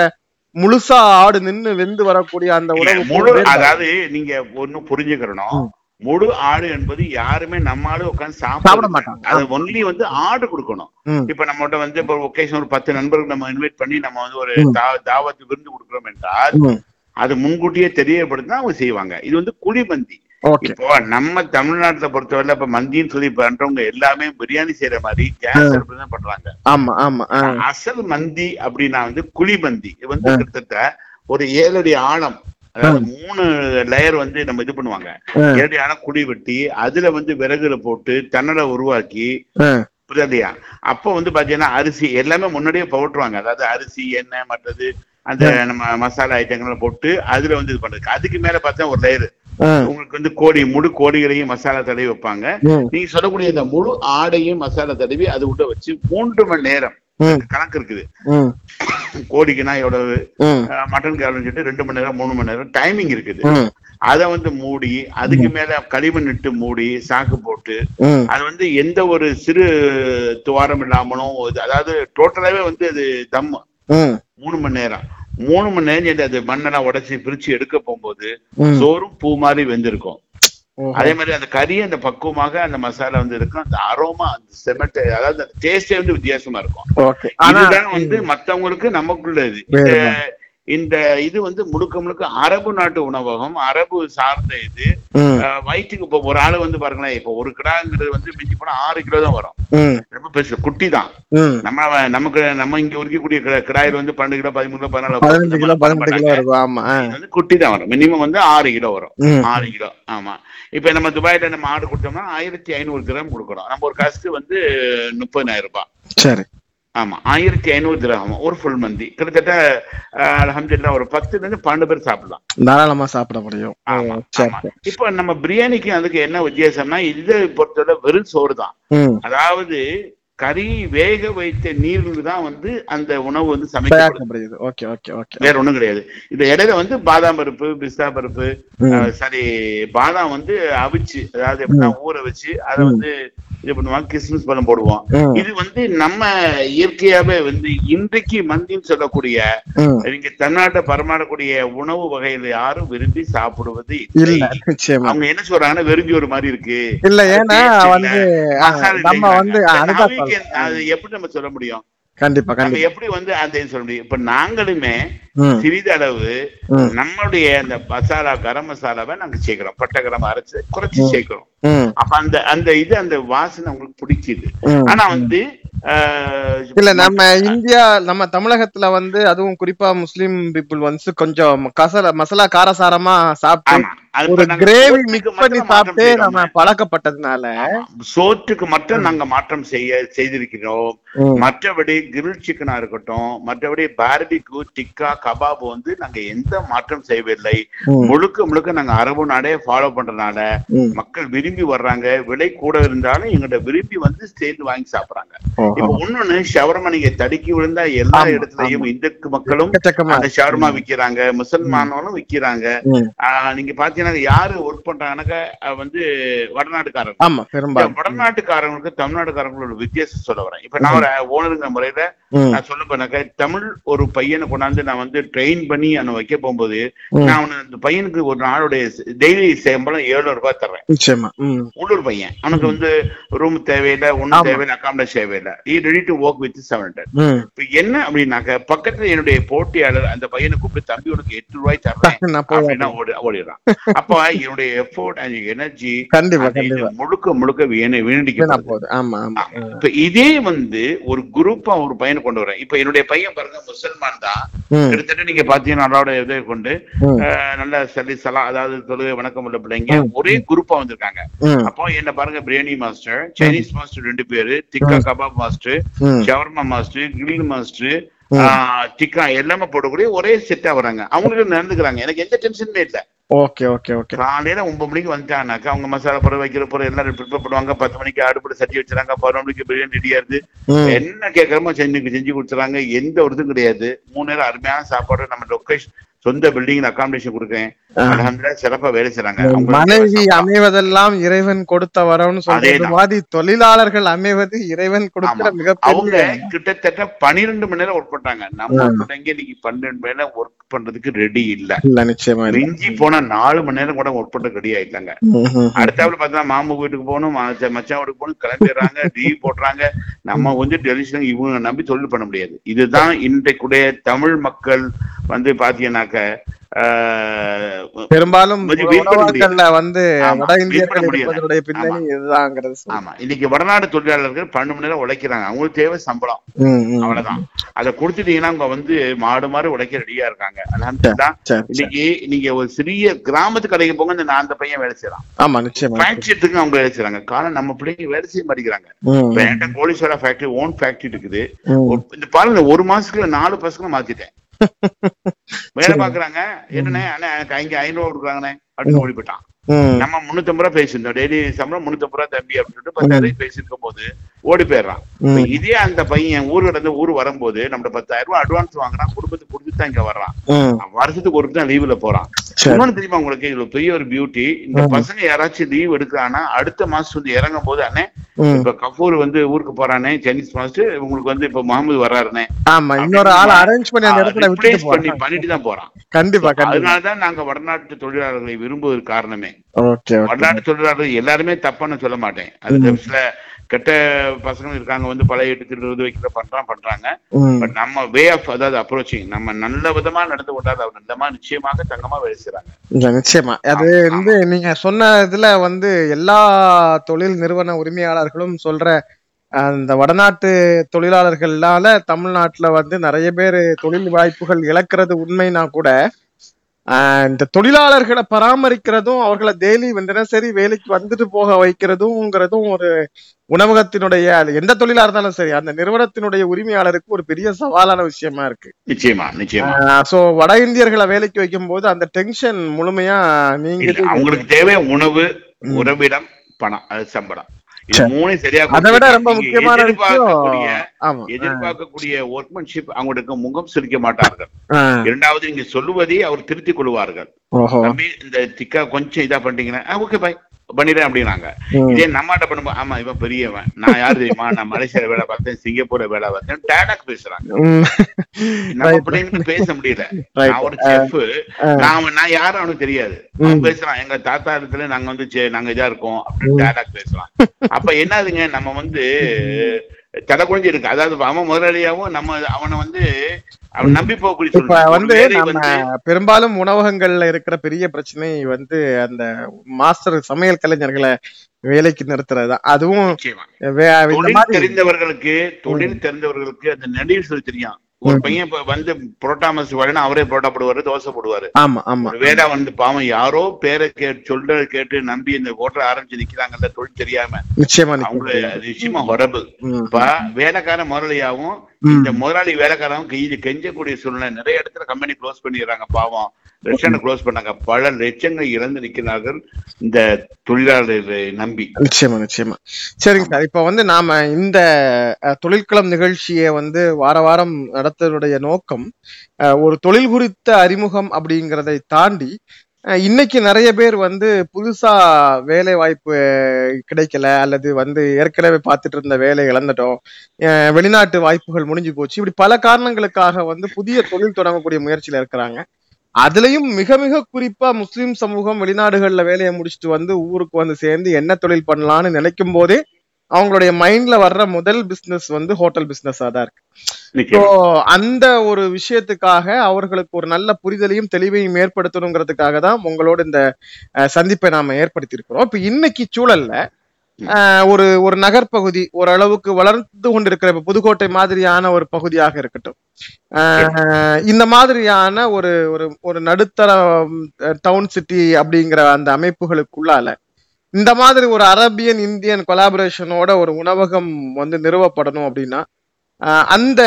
முழுசா ஆடு நின்னு வெந்து வரக்கூடிய அந்த உணவு அதாவது நீங்க ஒண்ணு புரிஞ்சுக்கிறணும் முழு ஆடு என்பது யாருமே நம்ம ஆடு உட்கார்ந்து சாப்பிட மாட்டாங்க. அது ஒன்லி வந்து ஆடு கொடுக்கணும். இப்ப நம்மகிட்ட வந்து இப்போ ஒகேஷன் ஒரு பத்து நண்பர்கள் நம்ம இன்வைட் பண்ணி நம்ம வந்து ஒரு தாவத்து விருந்து கொடுக்குறோம் என்றால். அது முன்கூட்டியே தெரியப்படுத்தி அவங்க செய்வாங்க. இது வந்து குழிமந்தி. இப்போ நம்ம தமிழ்நாட்டுல பொறுத்தவரை இப்ப மந்தின்னு சொல்லி பண்றவங்க எல்லாமே பிரியாணி செய்யற மாதிரி கேஸ் தான் பண்றாங்க. ஆமா ஆமா அசல் மந்தி அப்படின்னா வந்து குழிமந்தி. இது வந்து கிட்டத்தட்ட ஒரு ஏழடி ஆழம். அதாவது மூணு லேயர் வந்து நம்ம இது பண்ணுவாங்க. ஆழம் குழி வெட்டி அதுல வந்து விறகுல போட்டு தன்னலை உருவாக்கி ஆஹ் புரியாதையா? அப்போ வந்து பாத்தீங்கன்னா அரிசி எல்லாமே முன்னாடியே போட்டுருவாங்க அதாவது அரிசி எண்ணெய் மற்றது அந்த நம்ம மசாலா ஐட்டங்கள் போட்டு அதுல வந்து இது பண்றது அதுக்கு மேல பார்த்தா ஒரு லேயர் உங்களுக்கு வந்து கோழி முழு கோழிகளையும் மசாலா தடவி வைப்பாங்க. நீங்க சொல்லக்கூடிய இந்த முழு ஆடையும் மசாலா தடவி அது உள்ள வச்சு மூன்று மணி நேரம். கணக்கு இருக்குது ம். கோழிக்குனா எவ்வளவு மட்டன் கேரளம் சொல்லிட்டு ரெண்டு மணி நேரம் மூணு மணி நேரம் டைமிங் இருக்குது. அதை வந்து மூடி அதுக்கு மேல களிமண் இட்டு மூடி சாக்கு போட்டு. அது வந்து எந்த ஒரு சிறு துவாரம் இல்லாமலும் அதாவது டோட்டலாவே வந்து அது தம். மூணு மணி நேரம் மூணு மணி நேரம் அது மண்ணெல்லாம் உடைச்சு பிரிச்சு எடுக்க போகும்போது. சோறும் பூ மாதிரி வெந்திருக்கும். அதே மாதிரி அந்த கறி அந்த பக்குவமாக அந்த மசாலா வந்து இருக்கும். அந்த அரோமா அந்த செமெண்ட் அதாவது அந்த டேஸ்டே வந்து வித்தியாசமா இருக்கும். இதுதான் வந்து மத்தவங்களுக்கு நமக்குள்ள இது இந்த- இது வந்து முழுக்க முழுக்க அரபு நாட்டு உணவகம் அரபு சார்ந்த இது. வயிற்றுக்கு இப்போ ஒரு ஆளு வந்து பாருங்களேன் இப்போ ஒரு கிடாங்கிறது வந்து மிஞ்சி போனா ஆறு கிலோ தான் வரும். ரொம்ப பெருசு குட்டி தான். நம்ம நமக்கு நம்ம இங்க உரிக்கக்கூடிய கிடா- கிடாயில் வந்து பன்னெண்டு கிலோ பதிமூணு கிலோ பதினாலு கிலோ பதினெட்டு கிலோ இருக்கும் ஆமா. வந்து குட்டி தான் வரும். மினிமம் வந்து ஆறு கிலோ வரும். ஆறு கிலோ ஆமா. இப்ப நம்ம துபாயில நம்ம ஆர்டர் கொடுத்தோம்னா ஆயிரத்தி ஐநூறு கிராம் கொடுக்குறோம். நம்ம ஒரு காசுக்கு வந்து முப்பதாயிரம் ரூபாய். சரி. ஆமா ஆயிரத்தி ஐநூறு திரகம் ஒரு ஃபுல் மந்தி. கிட்டத்தட்ட அலமதுல்லா ஒரு பத்துல இருந்து பன்னெண்டு பேர் சாப்பிடலாம். தாராளமா சாப்பிட முடியும். இப்போ நம்ம பிரியாணிக்கு அதுக்கு என்ன வித்தியாசம்னா இதை பொறுத்தவரை வெறும் சோறு தான். அதாவது கறி வேக வைத்த நீரில் தான் வந்து அந்த உணவு வந்து சமைக்கப்படுது. Okay okay okay. வேற ஒண்ணும் கிடையாது. இந்த இடையில வந்து பாதாம் பருப்பு பிஸ்தா பருப்பு சாரி பாதாம் வந்து அவிச்சு அதாவது எப்படின்னா ஊற வச்சு அதை வந்து இது பண்ணுவாங்க கிறிஸ்மஸ் பழம் போடுவோம். இது வந்து நம்ம இயற்கையாவே வந்து இன்றைக்கு மந்தின்னு சொல்லக்கூடிய. நீங்க தமிழ்நாட்டை பரமாறக்கூடிய உணவு வகையில யாரும் விரும்பி சாப்பிடுவது அவங்க என்ன சொல்றாங்கன்னா வெறுஞ்சி ஒரு மாதிரி இருக்கு. இல்ல ஏன்னா வந்து. அது எப்படி நம்ம சொல்ல முடியும்? கண்டிப்பா நம்ம எப்படி வந்து அந்த சொல்ல முடியும்? இப்ப நாங்களுமே சிறிதளவு நம்மளுடைய அந்த மசாலா கரம் மசாலாவை நாங்க சேர்க்கிறோம். பட்டை கரம் அரைச்சு குறைச்சு சேர்க்கிறோம். அப்ப அந்த அந்த இது அந்த வாசனை உங்களுக்கு பிடிக்குது. ஆனா வந்து இல்ல நம்ம இந்தியா நம்ம தமிழகத்துல வந்து அதுவும் குறிப்பா முஸ்லிம் பீப்புள் வந்து கொஞ்சம் கசல மசாலா காரசாரமா சாப்பிட்டு ஒரு கிரேவி மிக்ஸ் பண்ணி சாப்பிட்டு. நம்ம பழக்கப்பட்டதுனால. சோற்றுக்கு மட்டும் நாங்க மாற்றம் செய்ய செய்திருக்கிறோம் மற்றபடி கிரில் சிக்கனா இருக்கட்டும் மற்றபடி பார்பிக்யூ டிக்கா கபாப் வந்து நாங்க எந்த மாற்றம் செய்யவில்லை முழுக்க முழுக்க நாங்க அரபு நாடே ஃபாலோ பண்றதுனால. மக்கள் விரும்பி வர்றாங்க விலை கூட இருந்தாலும் எங்கள்ட்ட விரும்பி வந்து சேர்ந்து வாங்கி சாப்பிடுறாங்க. இப்ப இன்னொன்னு ஷவர்மா நீங்க தடுக்கி விழுந்தா எல்லா இடத்துலயும் இந்து மக்களும் அந்த ஷவர்மா விக்கிறாங்க முசல்மானும் விக்கிறாங்க. நீங்க பாத்தீங்கன்னா யாரு ஒர்க் பண்றாங்கன்னாக்க அஹ் வந்து வடநாட்டுக்காரங்க. வடநாட்டுக்காரங்களுக்கு தமிழ்நாட்டுக்காரங்களோட வித்தியாசம் சொல்ல வரேன். இப்ப நான் ஒரு ஓனருங்கிற முறையில நான் சொல்ல போனாக்க தமிழ் ஒரு பையனை கொண்டாந்து நான் வந்து ட்ரெயின் பண்ணி அவனை வைக்க போகும்போது. நான் அவனு அந்த பையனுக்கு ஒரு நாளுடைய டெய்லி சம்பளம் ஏழுநூறு ரூபாய் தர்றேன் உள்ளூர் பையன். அவனுக்கு வந்து ரூம் தேவையில்லை ஆமா. தேவையில்லை அக்காமடேஷன் தேவையில்லை. ஈ ready to work with seven hundred. இப்ப என்ன அப்படின்னாக்க பக்கத்துல என்னுடைய போட்டியாளர் அந்த பையனை கூப்பிட்டு தம்பி உனக்கு எட்டு ரூபாய் தர்றேன். ஓடி ஓடிடுறான். அப்ப என்னுடைய எஃபோர்ட் அண்ட் எனர்ஜி முழுக்க முழுக்க வீண வீணா வீணடிக்கப்படுது போகுது. ஆமா ஆமா. இப்ப இதே வந்து ஒரு குரூப்பா ஒரு பையனை கொண்டு வரேன் இப்ப என்னுடைய பையன் பாருங்க முசல்மான் தான். கிட்டத்தட்ட நீங்க பாத்தீங்கன்னா அதோட இதை கொண்டு நல்ல சலி சலா அதாவது தொழுகை வணக்கம் உள்ள பிள்ளைங்க ஒரே குரூப்பா வந்திருக்காங்க. அப்போ என்ன பாருங்க பிரியாணி மாஸ்டர் சைனீஸ் மாஸ்டர் ரெண்டு பேரு tikka kebab master. Shawarma master grill master tikka எல்லாமே போடக்கூடிய ஒரே செட்டா வராங்க. அவங்களுக்கு நடந்துக்கிறாங்க. எனக்கு எந்த டென்ஷனுமே இல்ல. Okay okay okay. காலையில ஒன்பது மணிக்கு வந்துட்டாங்கனாக்கா அவங்க மசாலா பொருள் வைக்கிற பொருள் எல்லாம் ப்ரிப்பேர் பண்ணுவாங்க. பத்து மணிக்கு அடுப்புல சட்டி வச்சுறாங்க. பதினொரு மணிக்கு பிரியாணி ரெடியா ம், என்ன கேட்கறமோ செஞ்சு செஞ்சு கொடுத்துறாங்க. எந்த ஒரு இதுவும் கிடையாது. மூணு நேரம் அருமையான சாப்பாடு. நம்ம லொகேஷன் சொந்த பில்டிங் அகாமடேஷன் கொடுக்கறேன். சிறப்பா வேலை செய்றாங்க. மனைவி. அமைவதெல்லாம் இறைவன் கொடுத்த வரம்னு சொல்றது. மாதிரி தொழிலாளர்கள் அமைவது இறைவன் கொடுக்கிற ஆமா. மிகப்பெரிய அவங்க கிட்டத்தட்ட பன்னிரெண்டு மணி நேரம் ஒர்க் பண்றாங்க. நம்ம இன்னைக்கு பன்னெண்டு மணி நேரம் ஒர்க் பண்றதுக்கு ரெடி இல்ல. நிச்சயமா மிஞ்சி போனா நாலு மணி நேரம் கூட ஒர்க் பண்றதுக்கு ரெடி ஆயிட்டாங்க. அடுத்தாப்புல பார்த்தா மாமா வீட்டுக்கு போகணும் மச்ச- மச்சான் வீட்டுக்கு போகணும் கிளம்பிடுறாங்க லீவ் போடுறாங்க. நம்ம வந்து டெலிஷன் இவங்க நம்பி தொழில் பண்ண முடியாது. இதுதான் இன்றைக்குடைய தமிழ் மக்கள் வந்து பாத்தீங்கன்னாக்க ஆஹ், பெரும்பாலும் வந்து ஆமா, வட பின்னணி இதுதாங்கிறது இன்னைக்கு வடநாடு தொழிலாளர்கள் பன்னெண்டு மணி நேரம் உழைக்கிறாங்க. அவங்களுக்கு தேவை சம்பளம். அவ்வளவுதான். அதை கொடுத்துட்டீங்கன்னா அவங்க வந்து மாடு மாடு உழைக்க ரெடியா இருக்காங்க. சரி. இன்னைக்கு நீங்க ஒரு சிறிய கிராமத்து கடைக்கு போங்க இந்த நான் அந்த பையன் வேலை செய்யறான் ஆமா நிச்சயமா ஃபேக்டரிக்கு அவங்க வேலை செய்யறாங்க காரணம் நம்ம பிள்ளைங்க வேலை செய்ய மாட்டேங்கிறாங்க. என்கிட்ட கோலீஸ்வரா ஃபேக்டரி ஓன் ஃபேக்டரி இருக்குது. இந்த பாருங்க ஒரு மாசத்துக்குள்ள நாலு பசங்க மாத்திட்டேன். வேலை பாக்குறாங்க என்னண்ணே அண்ணே எனக்கு அங்க ஐநூறு கொடுக்குறாங்கண்ணே அப்படின்னு ஓடி போயிட்டான் நம்ம முன்னூத்தம்பது ரூபா பேசியிருந்தோம் டெய்லி சம்பளம் முன்னூத்தம்பது ரூபா தம்பி அப்படின்னு பத்தாயிரம் பேசியிருக்கும் போது ஓடி போயிடுறான். இதே அந்த பையன் ஊர் கடந்து ஊர் வரும்போது நம்ம பத்தாயிரம் ரூபாய் அட்வான்ஸ் வாங்குறான் குடும்பத்துக்கு கொடுத்துட்டு தான் இங்க வர்றான். வருஷத்துக்கு ஒரு தான் லீவ்ல போறான். இன்னொன்னு தெரியுமா உங்களுக்கு? இதுல பெரிய ஒரு பியூட்டி இந்த. பசங்க யாராச்சும் லீவ் எடுக்கிறான்னா அடுத்த மாசம் வந்து இறங்கும் போது அண்ணே. இப்ப கபூர் வந்து ஊருக்கு போறானே சைனீஸ் மாஸ்டர் உங்களுக்கு வந்து இப்ப முகமது வர்றாருனே. ஆமா இன்னொரு ஆள் அரேஞ்ச் பண்ணி அந்த இடத்துல ரிப்ளேஸ் பண்ணி பண்ணிட்டு தான் போறான். கண்டிப்பா அதனாலதான் நாங்க வடநாட்டு தொழிலாளர்களை விரும்புவதற்கு காரணமே. வடநாட்டு தொழிலாளர்கள் எல்லாருமே தப்பான்னு சொல்ல மாட்டேன். அது சில கெட்ட பசங்க இருக்காங்க வந்து பழைய எடுத்து இருபது வைக்கிற பண்றான் பண்றாங்க. பட் நம்ம வே ஆஃப் அதாவது அப்ரோச்சிங் நம்ம நல்ல விதமா நடந்து கொண்டால் அவர் நல்லமா நிச்சயமாக தங்கமா வேலை செய்றாங்க. இல்ல, நிச்சயமா. அது வந்து நீங்க சொன்ன இதுல வந்து எல்லா தொழில் நிறுவன உரிமையாளர்களும் சொல்ற அந்த வடநாட்டு தொழிலாளர்களால தமிழ்நாட்டுல வந்து நிறைய பேர் தொழில் வாய்ப்புகள் இழக்கிறது உண்மைனா கூட இந்த தொழிலாளர்களை பராமரிக்கிறதும் அவர்களை டெய்லி தினசரி வேலைக்கு வந்துட்டு போக வைக்கிறதும்ங்கிறதும் ஒரு உணவகத்தினுடைய எந்த தொழிலா இருந்தாலும் சரி அந்த நிறுவனத்தினுடைய உரிமையாளருக்கு ஒரு பெரிய சவாலான விஷயமா இருக்கு. நிச்சயமா நிச்சயமா. சோ வட இந்தியர்களை வேலைக்கு வைக்கும் போது அந்த டென்ஷன் முழுமையா நீங்க அவங்களுக்கு தேவை உணவு உறவிடம் பணம் அது சம்பளம். அதை விட ரொம்ப முக்கியமான எதிர்பார்க்கக்கூடிய ஒர்க்மன்ஷிப் அவங்களுக்கு முகம் சுளிக்க மாட்டார்கள். இரண்டாவது நீங்க சொல்லுவதை அவர் திருத்திக் கொள்வார்கள். இந்த திக்கா கொஞ்சம் இதா பண்ணிட்டீங்கன்னா ஓகே பாய் பண்ணிடுறேன் அப்படின்னாங்க. இதே நம்மாட்ட பண்ணும்போது ஆமா இவன் பெரியவன். நான் யார் தெரியுமா? நான் மலேசியால வேலை பார்த்தேன் சிங்கப்பூர்ல வேலை பார்த்தேன். டேடாக் பேசுறாங்க. நம்ம. பிள்ளைங்களுக்கு பேச முடியல. நான் ஒரு செஃப். நான் நான் யாரும் அவனுக்கு தெரியாது. அவன் பேசுறான் எங்க தாத்தா இடத்துல நாங்க வந்து நாங்க இதா இருக்கோம். அப்படின்னு டேடாக் பேசுறான். அப்ப என்னதுங்க? நம்ம வந்து தலை குறைஞ்சி இருக்கு. அதாவது அவன் முதலாளியாவும் நம்ம அவனை வந்து அவன் நம்பி போகக்கூடிய இப்ப வந்து நம்ம பெரும்பாலும் உணவகங்கள்ல இருக்கிற பெரிய பிரச்சனை வந்து அந்த மாஸ்டர் சமையல் கலைஞர்களை வேலைக்கு நிறுத்துறதுதான் அதுவும் தெரிந்தவர்களுக்கு தொழில் தெரிந்தவர்களுக்கு அந்த நடிகர் சொல்லி தெரியும். ஒரு பையன் வந்து புரோட்டா மசி வரணும் அவரே புரோட்டா போடுவாரு தோசை போடுவாரு. ஆமா ஆமா. வேளை வந்து பாவம் யாரோ பேரை கேட்டு சொல்றத கேட்டு நம்பி இந்த ஹோட்டல் ஆரம்பிச்சு நிக்கிறாங்கல்ல தொழில் தெரியாம. நிச்சயமா அவங்க நிச்சயமா. ம். இப்ப வேலைக்கார முதலாளியாவும் இந்த முதலாளி வேலைக்காரவும் கைது கெஞ்சக்கூடிய சூழ்நிலை நிறைய இடத்துல கம்பெனி க்ளோஸ் பண்ணிடுறாங்க பாவம். ரெஸ்டாரண்ட் க்ளோஸ் பண்ணாங்க. பல லட்சங்கள் இழந்து நிற்கிறார்கள் இந்த தொழிலாளர்களை நம்பி. நிச்சயமா நிச்சயமா. சரிங்க சார். இப்ப வந்து நாம இந்த அஹ், தொழில்களம் நிகழ்ச்சியை வந்து வார வாரம் நடத்துவதுடைய நோக்கம் ஒரு தொழில் குறித்த அறிமுகம் அப்படிங்கிறதை தாண்டி இன்னைக்கு நிறைய பேர் வந்து புதுசா வேலை வாய்ப்பு கிடைக்கல அல்லது வந்து ஏற்கனவே பார்த்துட்டு இருந்த வேலை இழந்துட்டோம். வெளிநாட்டு வாய்ப்புகள் முடிஞ்சு போச்சு. இப்படி பல காரணங்களுக்காக வந்து புதிய தொழில் தொடங்கக்கூடிய முயற்சியில இருக்கிறாங்க. அதுலயும் மிக மிக குறிப்பா முஸ்லிம் சமூகம் வெளிநாடுகள்ல வேலையை முடிச்சுட்டு வந்து ஊருக்கு வந்து சேர்ந்து என்ன தொழில் பண்ணலாம்னு நினைக்கும் போதே அவங்களுடைய மைண்ட்ல வர்ற முதல் பிசினஸ் வந்து ஹோட்டல் பிசினஸா தான் இருக்கு. ஸோ அந்த ஒரு விஷயத்துக்காக அவர்களுக்கு ஒரு நல்ல புரிதலையும் தெளிவையும் ஏற்படுத்தணுங்கிறதுக்காக தான் உங்களோட இந்த சந்திப்பை நாம ஏற்படுத்தி இருக்கிறோம் இப்ப இன்னைக்கு சூழல்ல ஒரு ஒரு நகர்ப்பகுதி ஓரளவுக்கு வளர்ந்து கொண்டிருக்கிற இப்ப புதுக்கோட்டை மாதிரியான ஒரு பகுதியாக இருக்கட்டும். இந்த மாதிரியான ஒரு ஒரு ஒரு நடுத்தர டவுன் சிட்டி அப்படிங்கிற அந்த அமைப்புகளுக்குள்ளால இந்த மாதிரி ஒரு அரபியன் இந்தியன் கொலாபரேஷனோட ஒரு உணவகம் வந்து நிறுவப்படணும் அப்படின்னா அந்த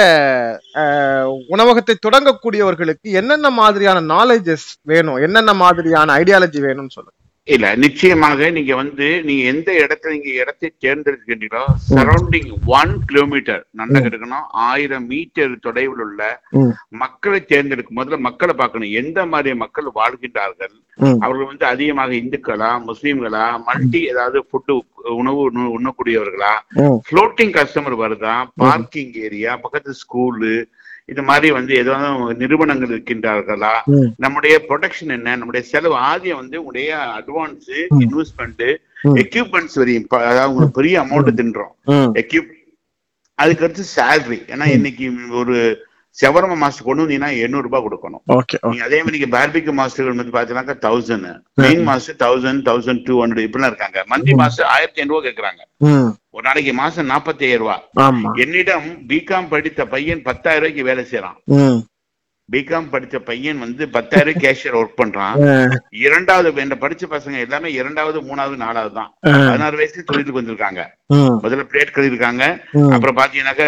உணவகத்தை தொடங்கக்கூடியவர்களுக்கு என்னென்ன மாதிரியான நாலேஜஸ் வேணும்? என்னென்ன மாதிரியான ஐடியாலஜி வேணும்னு சொல்லுங்க. இல்ல நிச்சயமாக நீங்க வந்து நீங்க எந்த இடத்துல நீங்க இடத்தை தேர்ந்தெடுக்கின்றீங்களோ சரௌண்டிங் ஒன் கிலோமீட்டர் நல்லா இருக்கணும் ஆயிரம் மீட்டர் தொலைவில் உள்ள. மக்களை தேர்ந்தெடுக்கும் முதல்ல மக்களை பார்க்கணும். எந்த மாதிரி மக்கள் வாழ்கின்றார்கள். அவர்கள் வந்து அதிகமாக இந்துக்களா முஸ்லீம்களா மல்டி ஏதாவது ஃபுட்டு உணவு உண்ண- உண்ணக்கூடியவர்களா. ஃப்ளோட்டிங் கஸ்டமர் வருதா? பார்க்கிங் ஏரியா பக்கத்து ஸ்கூலு இது மாதிரி வந்து ஏதாவது நிறுவனங்கள் இருக்கின்றார்களா. நம்முடைய ப்ரொடக்ஷன் என்ன? நம்முடைய செலவு ஆதியம் வந்து உடைய அட்வான்ஸ் இன்வெஸ்ட்மெண்ட். எக்யூப்மெண்ட்ஸ் வரையும். அதாவது உங்களுக்கு பெரிய அமௌண்ட் தின்றோம். எக்யூப் அதுக்கு அடுத்து சேலரி ஏன்னா இன்னைக்கு ஒரு செவரம மாஸ்டர் கொண்டு வந்தீங்கன்னா எண்ணூறு ரூபாய் கொடுக்கணும். நீங்க அதே மாதிரி பார்பிக்கு மாஸ்டர்கள் வந்து பாத்தீங்கன்னா thousand main master thousand thousand two hundred இப்படிலாம் இருக்காங்க. மந்தி மாஸ்டர் ஆயிரத்தி ஐநூறு ரூபாய் கேக்குறாங்க. ஒரு நாளைக்கு மாசம் நாற்பத்தி ஐயாயிரம் ரூபாய். என்னிடம் பிகாம் படித்த பையன் பத்தாயிரம் ரூபாய்க்கு வேலை செய்யறான். பிகாம் படித்த பையன் வந்து பத்தாயிரம் கேஷியர் ஒர்க் பண்றான். இரண்டாவது என்ன படிச்ச பசங்க எல்லாமே இரண்டாவது மூணாவது நாலாவது தான். பதினாறு வயசுல தொழிலுக்கு வந்திருக்காங்க. முதல்ல பிளேட் கழுவிருக்காங்க. ம். அப்புறம் பாத்தீங்கன்னாக்க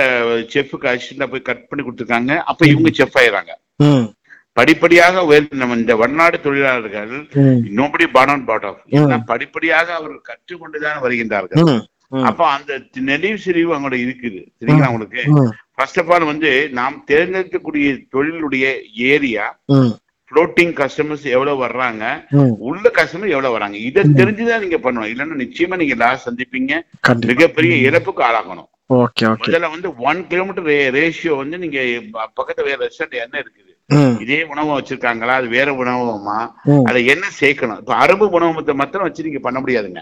செஃப்க்கு அசிஸ்டண்டா போய் கட் பண்ணி கொடுத்துருக்காங்க. அப்ப இவங்க செஃப் ஆயிடுறாங்க. படிப்படியாக உயர் நம்ம இந்த வடநாடு தொழிலாளர்கள். நோபடி பாடன் பாட் ஆஃப் படிப்படியாக அவர்கள் கற்றுக்கொண்டுதான் வருகின்றார்கள். அப்ப அந்த நெளிவு சிரிவு அவங்களோட இருக்குது. சரிங்களா உங்களுக்கு? ம். ஃபர்ஸ்ட் ஆஃப் ஆல் வந்து நாம் தேர்ந்தெடுக்கக்கூடிய தொழிலுடைய ஏரியா. ஃப்ளோட்டிங் கஸ்டமர்ஸ் எவ்வளவு வர்றாங்க. உள்ள கஸ்டமர் எவ்வளவு வராங்க இதை தெரிஞ்சுதான் நீங்க பண்ணணும். இல்லைன்னா நிச்சயமா நீங்க லாஸ் சந்திப்பீங்க. மிகப்பெரிய இழப்புக்கு ஆளாகணும். முதல்ல வந்து ஒன் கிலோமீட்டர் ரேஷியோ வந்து நீங்க பக்கத்துல வேற ரெஸ்டாரண்ட் என்ன இருக்குது ம், இதே உணவகம் வச்சிருக்காங்களா? அது வேற உணவகமா ம், அதுல என்ன சேர்க்கணும்? இப்ப அரபு உணவகத்தை மாத்திரம் வச்சு நீங்க பண்ண முடியாதுங்க.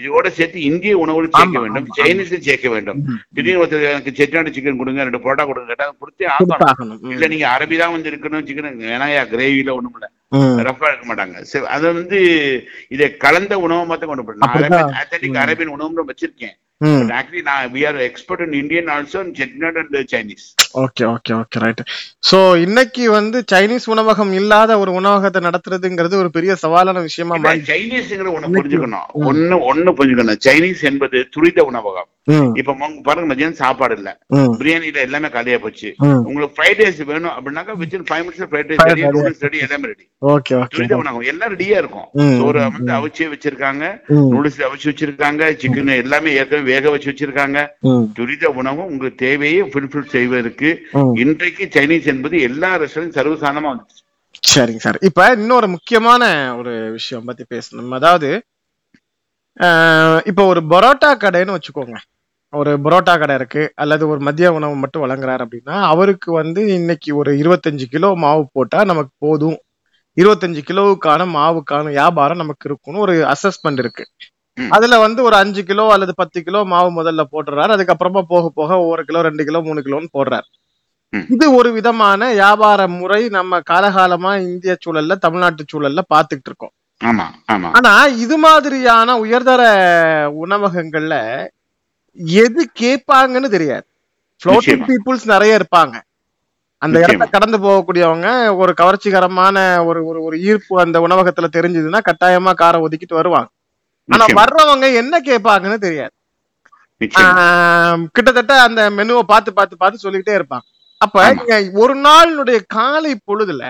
இதோட சேர்த்து இந்திய உணவுகள் சேர்க்க வேண்டும். சைனீஸும் சேர்க்க வேண்டும். திடீர்னு ஒருத்தர் எனக்கு செட்டிநாடு சிக்கன் கொடுங்க ரெண்டு புரோட்டா கொடுங்க கேட்டா கொடுத்தே ஆகணும். இல்ல நீங்க அரபி தான் வந்து இருக்கணும் சிக்கன் வேணாயா கிரேவில ஒண்ணும் இல்ல. ரஃபா இருக்க மாட்டாங்க. அது வந்து இதை கலந்த உணவை மாத்த கொண்டு போறேன் அப்படிதான். Authentic Arabian expert in Indian also Chettinad and Chinese okay okay okay right so இன்னைக்கு வந்து சைனீஸ் உணவகம் இல்லாத ஒரு உணவகத்தை நடத்துறதுங்கிறது ஒரு பெரிய சவாலான விஷயமா மாறி சைனீஸ்ங்கிற ஒண்ணு புரிஞ்சுக்கணும். ஒண்ணு ஒண்ணு புரிஞ்சுக்கணும். சைனீஸ் என்பது துரித உணவகம். இப்ப பாருங்க மதியானம் சாப்பாடு இல்ல. பிரியாணில எல்லாமே காலியா போச்சு. உங்களுக்கு ஃப்ரைட் ரைஸ் வேணும் அப்படின்னாக்கா within five minutes fried rice ready rice. Noodles ready எல்லாமே ரெடி ஓகே துரித உணவகம். எல்லாம் ரெடியா இருக்கும். சோறு வந்து. அவிச்சே வச்சிருக்காங்க. நூடுல்ஸ் அவிச்சு வச்சிருக்காங்க. சிக்கன் எல்லாமே ஏற்கனவே வேக வச்சு வச்சிருக்காங்க. துரித உணவும் உங்களுக்கு தேவையை ஃபுல்ஃபில் செய்வதற்கு. இன்றைக்கு சைனீஸ் என்பது எல்லா ரெஸ்டாரண்ட் சர்வசாதாரணமா வந்துச்சு. சரிங்க சார். இப்ப இன்னொரு முக்கியமான ஒரு விஷயம் பத்தி பேசணும். அதாவது இப்ப ஒரு பரோட்டா கடைன்னு வச்சுக்கோங்க. ஒரு பரோட்டா கடை இருக்கு. அல்லது ஒரு மதிய உணவு மட்டும் வழங்குறாரு அப்படின்னா அவருக்கு வந்து இன்னைக்கு ஒரு இருபத்தஞ்சு கிலோ மாவு போட்டா நமக்கு போதும். இருபத்தஞ்சு கிலோவுக்கான மாவுக்கான வியாபாரம் நமக்கு இருக்கும்னு ஒரு அசஸ்மெண்ட் இருக்கு. அதுல வந்து ஒரு அஞ்சு கிலோ அல்லது பத்து கிலோ மாவு முதல்ல போட்டுறாரு. அதுக்கப்புறமா போக போக ஒவ்வொரு கிலோ ரெண்டு கிலோ மூணு கிலோன்னு போடுறாரு. இது ஒரு விதமான வியாபார முறை நம்ம காலகாலமா இந்திய சூழல்ல தமிழ்நாட்டு சூழல்ல பாத்துக்கிட்டு இருக்கோம். ஆனா இது மாதிரியான உயர்தர உணவகங்கள்ல எது கேட்பாங்கன்னு தெரியாது. ஃப்ளோட்டிங். பீப்புள்ஸ் நிறைய இருப்பாங்க. அந்த இடத்த. கடந்து போகக்கூடியவங்க ஒரு கவர்ச்சிகரமான ஒரு ஒரு ஈர்ப்பு அந்த உணவகத்துல தெரிஞ்சதுன்னா கட்டாயமா காரை ஒதுக்கிட்டு வருவாங்க. ஆனா வர்றவங்க என்ன கேட்பாங்கன்னு தெரியாது. கிட்டத்தட்ட அந்த மெனுவை பார்த்து பார்த்து பார்த்து சொல்லிக்கிட்டே இருப்பாங்க. அப்ப ஒரு நாளினுடைய காலை பொழுதுல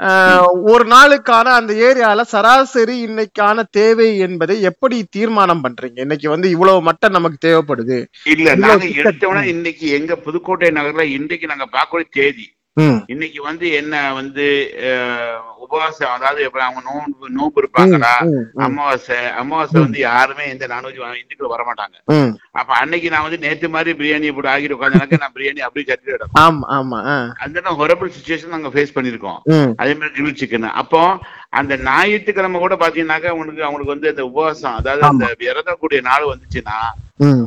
ஆஹ், ஒரு நாளுக்கான அந்த ஏரியால சராசரி இன்னைக்கான தேவை என்பதை எப்படி தீர்மானம் பண்றீங்க? இன்னைக்கு வந்து இவ்வளவு மட்டம் நமக்கு தேவைப்படுது. இல்ல நாங்க. எடுத்தோம்னா இன்னைக்கு எங்க புதுக்கோட்டை நகர்ல இன்றைக்கு நாங்க பார்க்கக்கூடிய தேதி இன்னைக்கு வந்து என்ன வந்து உபவாசம் அதாவது அவங்க நோன்பு நோன்பு இருப்பாங்களா? அமாவாசை அமாவாசை வந்து யாருமே எந்த நான்வெஜ் இந்துக்கள் வர மாட்டாங்க. அப்ப அன்னைக்கு நான் வந்து நேத்து மாதிரி பிரியாணி போட்டு ஆகிட்டு உட்காந்துனாக்க நான் பிரியாணி அப்படியே சட்டி இடம் ஆமா ஆமா அந்த ஹொரபிள் சுச்சுவேஷன் நாங்க ஃபேஸ் பண்ணிருக்கோம் அதே மாதிரி கிரில் சிக்கன் அப்போ அந்த ஞாயிற்றுக்கிழமை கூட பாத்தீங்கன்னாக்கா உங்களுக்கு அவங்களுக்கு வந்து அந்த உபவாசம் அதாவது அந்த இறந்தக்கூடிய நாள் வந்துச்சுன்னா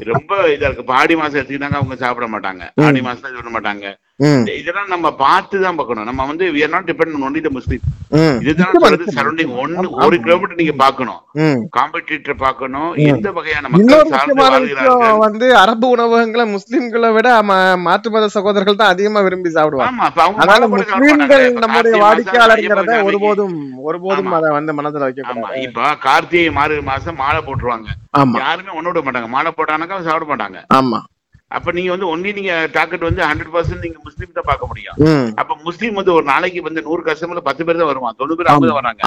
ரொம்ப இதா இருக்கு. ஆடி மாசம் எடுத்துக்கிட்டாங்க அவங்க சாப்பிட மாட்டாங்க. ஆடி மாசம் சொல்ல மாட்டாங்க. இதெல்லாம் நம்ம பார்த்து தான் பார்க்கணும். நம்ம வந்து we are not dependent only the முஸ்லீம். இதுதான் சொல்றது. சரௌண்டிங் ஒன்னு ஒரு. கிலோமீட்டர் நீங்க பார்க்கணும். ம். காம்படிட்டர் பார்க்கணும். ம். எந்த வகையான மக்கள் சார்ந்து வந்து அரபு உணவகங்களை முஸ்லிம்களை விட மாற்று மத சகோதரர்கள் தான் அதிகமா விரும்பி சாப்பிடுவாங்க. அவங்க அதனால போட சாப்பிட முஸ்லிம்கள் நம்முடைய சாமிக்கு- ஒருபோதும் ஒருபோதும். அதை வந்து மனதுல வைக்க இப்ப கார்த்திகை மாறு மாசம் மாலை போட்டுருவாங்க. யாருமே ஒண்ணு விட மாட்டாங்க. மாலை போட்டானாக்கா அவங்க சாப்பிட மாட்டாங்க. ஆமா. அப்ப நீங்க வந்து ஒன்லி நீங்க டார்கெட் வந்து ஹண்ட்ரட் பர்சன்ட் நீங்க முஸ்லீம் தான் பார்க்க முடியும். அப்ப முஸ்லீம் வந்து ஒரு நாளைக்கு வந்து நூறு கஸ்டமர்ல பத்து பேர் தான் வருவான். தொண்ணூறு பேர் ஐம்பது வராங்க.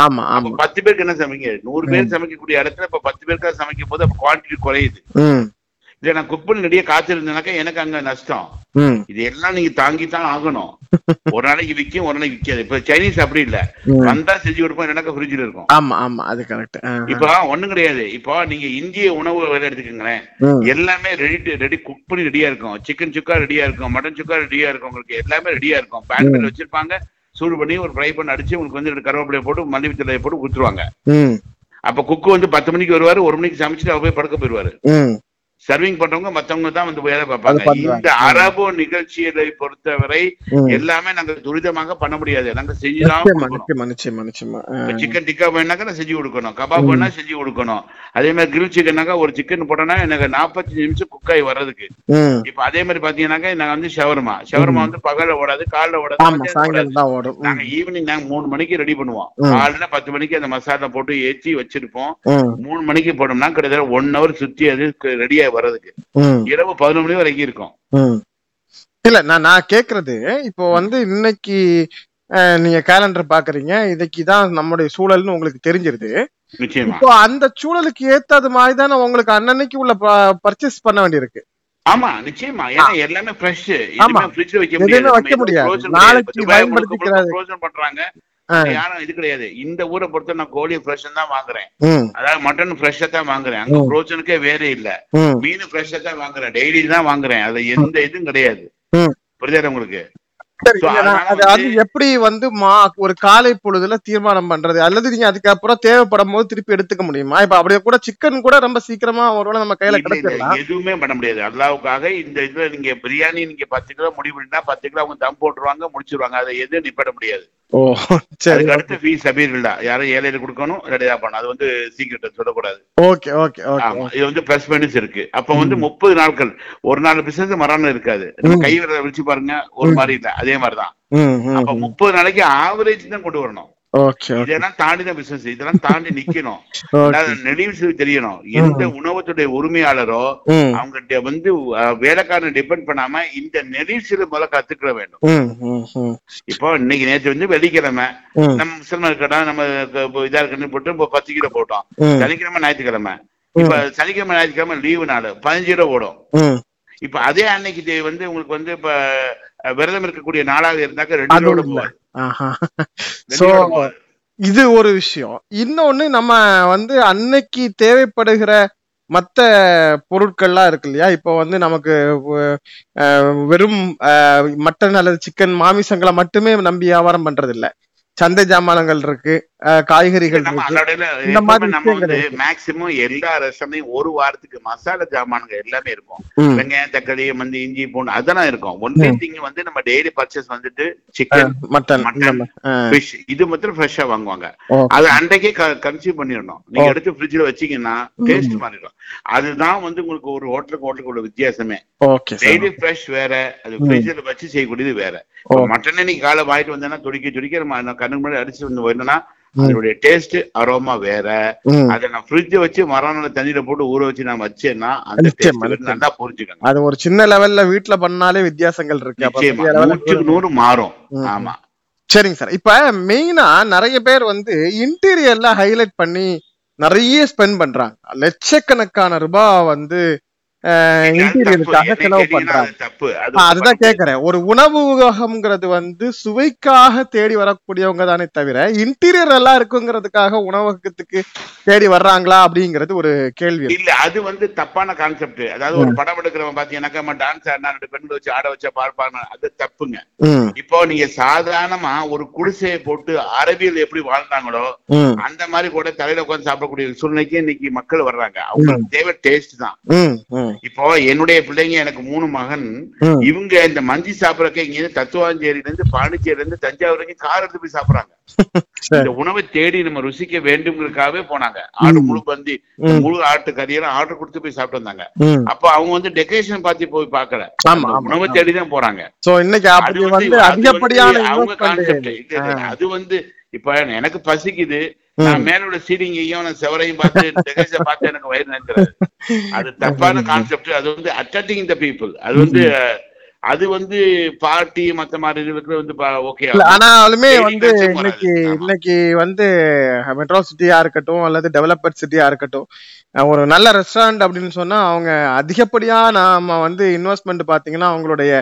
பத்து பேருக்கு என்ன சமைங்க நூறு பேர் சமைக்கக்கூடிய இடத்துல இப்ப பத்து பேருக்கா சமைக்கும் போது அப்ப குவான்டிட்டி குறையுது. இல்ல நான் குக் பண்ணி ரெடியா காத்திருந்தேனாக்கா எனக்கு அங்க நஷ்டம். ம். இது எல்லாம் நீங்க தாங்கி தான் ஆகணும். ஒரு நாளைக்கு விக்கும் ஒரு நாளைக்கு விக்காது இப்ப சைனீஸ் அப்படி இல்ல. வந்தா செஞ்சு கொடுப்போம் இல்லைனாக்கா ஃப்ரிட்ஜில் இருக்கும். ஆமா ஆமா. அது கரெக்ட் இப்ப ஒண்ணும் கிடையாது. இப்போ நீங்க இந்திய உணவு வேலை எடுத்துக்கோங்களேன். எல்லாமே ரெடி ரெடி குக் பண்ணி ரெடியா இருக்கும். சிக்கன் சுக்கா ரெடியா இருக்கும். மட்டன் சுக்கா ரெடியா இருக்கும். உங்களுக்கு எல்லாமே ரெடியா இருக்கும். பேன் பண்ணி வச்சிருப்பாங்க. சூடு பண்ணி ஒரு ஃப்ரை பண்ணி அடிச்சு உங்களுக்கு வந்து ரெண்டு கருவேப்பிலையை போட்டு மல்லி தலையை போட்டு கொடுத்துருவாங்க அப்ப குக்கு வந்து பத்து மணிக்கு வருவாரு ஒரு மணிக்கு சமைச்சிட்டு அவர் போய் படுக்க போயிருவாரு சர்விங் பண்றவங்க மத்தவங்க தான் வந்து வேலை பார்ப்பாங்க. இந்த அரபு நிகழ்ச்சிகளை பொறுத்தவரை. எல்லாமே நாங்க துரிதமாக பண்ண முடியாது. நாங்க செஞ்சுதான். சிக்கன் டிக்கா வேணாக்கா நான் செஞ்சு கொடுக்கணும். கபாப் வேணா செஞ்சு கொடுக்கணும். அதே மாதிரி கிரில் சிக்கன்னாக்கா ஒரு சிக்கன் போட்டோம்னா எனக்கு நாற்பத்தஞ்சு நிமிஷம் ஆகி வர்றதுக்கு. இப்ப அதே மாதிரி பாத்தீங்கன்னாக்கா நாங்க வந்து ஷவர்மா ஷவர்மா வந்து பகல்ல ஓடாது காலைல ஓடாது நாங்க ஈவினிங் நாங்க மூணு மணிக்கு ரெடி பண்ணுவோம். காலைல பத்து மணிக்கு அந்த மசாலா போட்டு ஏற்றி வச்சிருப்போம். மூணு மணிக்கு போனோம்னா கிட்டத்தட்ட ஒன் ஹவர் சுத்தி அது ரெடியா வர்றதுக்கு? இரவு பதினொரு மணி வரைக்கும் இருக்கும். இல்ல நான் நான் கேக்குறது இப்போ வந்து இன்னைக்கு நீங்க கேலண்டர் பாக்குறீங்க இதுக்கு தான் நம்முடைய சூழல்னு உங்களுக்கு தெரிஞ்சிருது. இப்போ அந்த சூழலுக்கு ஏத்தது மாதிரி தானே உங்களுக்கு அன்னன்னைக்கு உள்ள பர்ச்சேஸ் பண்ண வேண்டியிருக்கு. ஆமா நிச்சயமா. ஏன்னா எல்லாமே ஃப்ரெஷ் வைக்க முடியாது. நாளைக்கு நாளைக்கு யாரும் இது கிடையாது. இந்த ஊரை பொறுத்த நான் கோழி ஃப்ரெஷ் தான் வாங்குறேன். அதாவது மட்டன் ஃப்ரெஷ்ஷா தான் வாங்குறேன். அங்க ம். ஃப்ரோசனுக்கே வேற இல்ல. மீன் ஃப்ரெஷ்ஷா தான் வாங்குறேன். டெய்லி தான் வாங்குறேன். அதுல எந்த இதுவும் கிடையாது. புரியுதா உங்களுக்கு? அது எப்படி வந்து மா ஒரு காலை பொழுதுல தீர்மானம் பண்றது? அல்லது நீங்க அதுக்கப்புறம் தேவைப்படும் போது திருப்பி எடுத்துக்க முடியுமா? இப்ப அப்படியே கூட சிக்கன் கூட ரொம்ப சீக்கிரமா ஒருவேளை நம்ம கையில கிடைச்சிடலாம் எதுவுமே பண்ண முடியாது. அல்லாவுக்காக இந்த இதுல நீங்க பிரியாணி நீங்க பத்து கிலோ முடிவு பண்ணிட்டா பத்து கிலோ அவங்க தம் போட்டுருவாங்க முடிச்சிருவாங்க. அதை எதுவும் நிப்பாட்ட முடியாது. ஓ சரி அடுத்து ஃபீஸ் சபீர் இல்ல யாரும் ஏழையில கொடுக்கணும் ரெடியா பண்ணணும். அது வந்து சீக்கிரம் சொல்லக்கூடாது. Okay okay okay. ஆமா இது வந்து பிளஸ் மைனஸ் இருக்கு. அப்ப வந்து முப்பது நாட்கள். ஒரு நாள் பிசினஸ் மரணம் இருக்காது. கை விரல வச்சு பாருங்க ஒரு. மாதிரி இல்ல. அதே மாதிரிதான். அப்ப. முப்பது நாளைக்கு ஆவரேஜ் தான் கொண்டு வரணும். இதெல்லாம் தாண்டி தான் பிசினஸ் இதெல்லாம் தாண்டி நிக்கணும். நெளிவு தெரியணும். எந்த உணவத்துடைய உரிமையாளரோ அவங்க வந்து வேலைக்காரனை டிபெண்ட் பண்ணாம இந்த நெளிவு முதல்ல கத்துக்கிற வேண்டும். இப்போ இன்னைக்கு நேற்று வந்து வெள்ளிக்கிழமை. நம்ம முஸ்லிம் இருக்கடா நம்ம இதா இருக்குன்னு போட்டு இப்போ பத்து கிலோ போட்டோம். சனிக்கிழமை ஞாயிற்றுக்கிழமை. இப்ப சனிக்கிழமை ஞாயிற்றுக்கிழமை லீவு நாள். பதினஞ்சு கிலோ ஓடும். இப்ப அதே அன்னைக்கு இது வந்து உங்களுக்கு வந்து இப்ப விரதம் இருக்கக்கூடிய நாளாக இருந்தாக்க ரெண்டு இது ஒரு விஷயம். இன்னொன்னு நம்ம வந்து அன்னைக்கு தேவைப்படுகிற மத்த பொருட்கள்லாம் இருக்கு இல்லையா? இப்போ வந்து நமக்கு வெறும் மட்டன் அல்லது சிக்கன் மாமிசங்களை மட்டுமே நம்பி வியாபாரம் பண்றது இல்ல சந்தை ஜாமானங்கள் இருக்கு. காய்கறிகள் இந்த மாதிரி நம்ம வந்து மேக்சிமம் எல்லா ரெஸ்டாரண்ட்லயும் ஒரு வாரத்துக்கு மசாலா ஜாமான்கள் எல்லாமே இருக்கும். வெங்காயம் தக்காளி வந்து இஞ்சி பூண்டு அதெல்லாம் இருக்கும். ஒன்லி திங் வந்து நம்ம டெய்லி பர்ச்சேஸ் வந்துட்டு சிக்கன் மட்டன் மட்டன் ஃபிஷ் இது மாத்திரம் ஃப்ரெஷ்ஷா வாங்குவாங்க. அது அன்றைக்கே கன்சியூம் பண்ணிடணும். நீங்க. எடுத்து ஃப்ரிட்ஜ்ல வச்சீங்கன்னா டேஸ்ட் மாறிடும். அதுதான் வந்து உங்களுக்கு ஒரு ஹோட்டலுக்கு ஹோட்டலுக்கு உள்ள வித்தியாசமே. டெய்லி ஃப்ரெஷ் வேற அது ஃப்ரிட்ஜ்ல வச்சு செய்யக்கூடியது வேற. மட்டன் இன்னைக்கு காலை வாங்கிட்டு வந்தேன்னா துடிக்க துடிக்க நம்ம கண்ணுக்கு முன்னாடி அடிச்சு வந்து வரணும்னா அதனுடைய டேஸ்ட் அரோமா வேற. அதை நான் ஃப்ரிட்ஜ் வச்சு மரண தண்ணியில போட்டு ஊற வச்சு நான் வச்சேன்னா அந்த டேஸ்ட். நல்லா புரிஞ்சுக்கணும். அது ஒரு சின்ன லெவல்ல வீட்ல பண்ணாலே வித்தியாசங்கள் இருக்கு. நூற்றுக்கு நூறு மாறும். ஆமா. சரிங்க சார். இப்ப மெயினா நிறைய பேர் வந்து இன்டீரியர்ல ஹைலைட் பண்ணி நிறைய ஸ்பெண்ட் பண்றாங்க. லட்சக்கணக்கான ரூபாய் வந்து. இன்டீரியருக்காக செலவு பண்றாங்க. அதுதான் கேக்குறேன். ஒரு உணவகம்ங்கிறது வந்து சுவைக்காக தேடி வரக்கூடியவங்க தானே தவிர இன்டீரியர் எல்லாம் இருக்குங்கிறதுக்காக உணவகத்துக்கு தேடி வர்றாங்களா அப்படிங்கிறது ஒரு கேள்வி. இல்ல அது வந்து தப்பான கான்செப்ட் அதாவது ஒரு படம் எடுக்கிறவன் பாத்தீங்கன்னாக்கா நம்ம டான்ஸ் ஆடினா ரெண்டு பெண்கள் வச்சு ஆட வச்சா பார்ப்பாங்க. அது தப்புங்க. இப்போ நீங்க சாதாரணமா ஒரு குடிசையை போட்டு அரபியல் எப்படி வாழ்ந்தாங்களோ அந்த மாதிரி கூட தலையில உட்கார்ந்து சாப்பிடக்கூடிய சூழ்நிலைக்கு இன்னைக்கு மக்கள் வர்றாங்க. அவங்களுக்கு தேவை டேஸ்ட் தான். இப்போ என்னுடைய பிள்ளைங்க எனக்கு மூணு மகன். இவங்க இந்த மஞ்சி சாப்பிடறக்க இங்க இருந்து தத்துவாஞ்சேரியில இருந்து பாண்டிச்சேரியில இருந்து தஞ்சாவூர் வரைக்கும் கார் எடுத்து போய் சாப்பிடுறாங்க. இந்த உணவை தேடி நம்ம ருசிக்க வேண்டும்ங்கிறதுக்காகவே போனாங்க. ஆடு முழு பந்தி. முழு ஆட்டு கறியெல்லாம் ஆர்டர் கொடுத்து போய் சாப்பிட்டு வந்தாங்க. அப்ப அவங்க வந்து டெக்கரேஷன் பார்த்து போய் ஆமா, உணவை தேடி தான் போறாங்க. வந்து அவங்க கான்செப்ட் அது வந்து இப்ப எனக்கு பசிக்குது. நான் மேல உள்ள சீலிங்கையும் நான் செவரையும் பார்த்து டெக்கரேஷன் பார்த்து எனக்கு வயிறு நினைக்கிறது அது தப்பான கான்செப்ட் அது வந்து அட்ராக்டிங் த பீப்புள் அது வந்து அது வந்து பார்ட்டி மத்த மாதிரி இதுக்கு வந்து ஓகே ஆனாலுமே வந்து. இன்னைக்கு. இன்னைக்கு வந்து மெட்ரோ சிட்டியா இருக்கட்டும் அல்லது டெவலப்பர் சிட்டியா இருக்கட்டும் ஒரு நல்ல ரெஸ்டாரண்ட் அப்படின்னு சொன்னா அவங்க அதிகப்படியா நாம வந்து இன்வெஸ்ட்மெண்ட் பாத்தீங்கன்னா அவங்களுடைய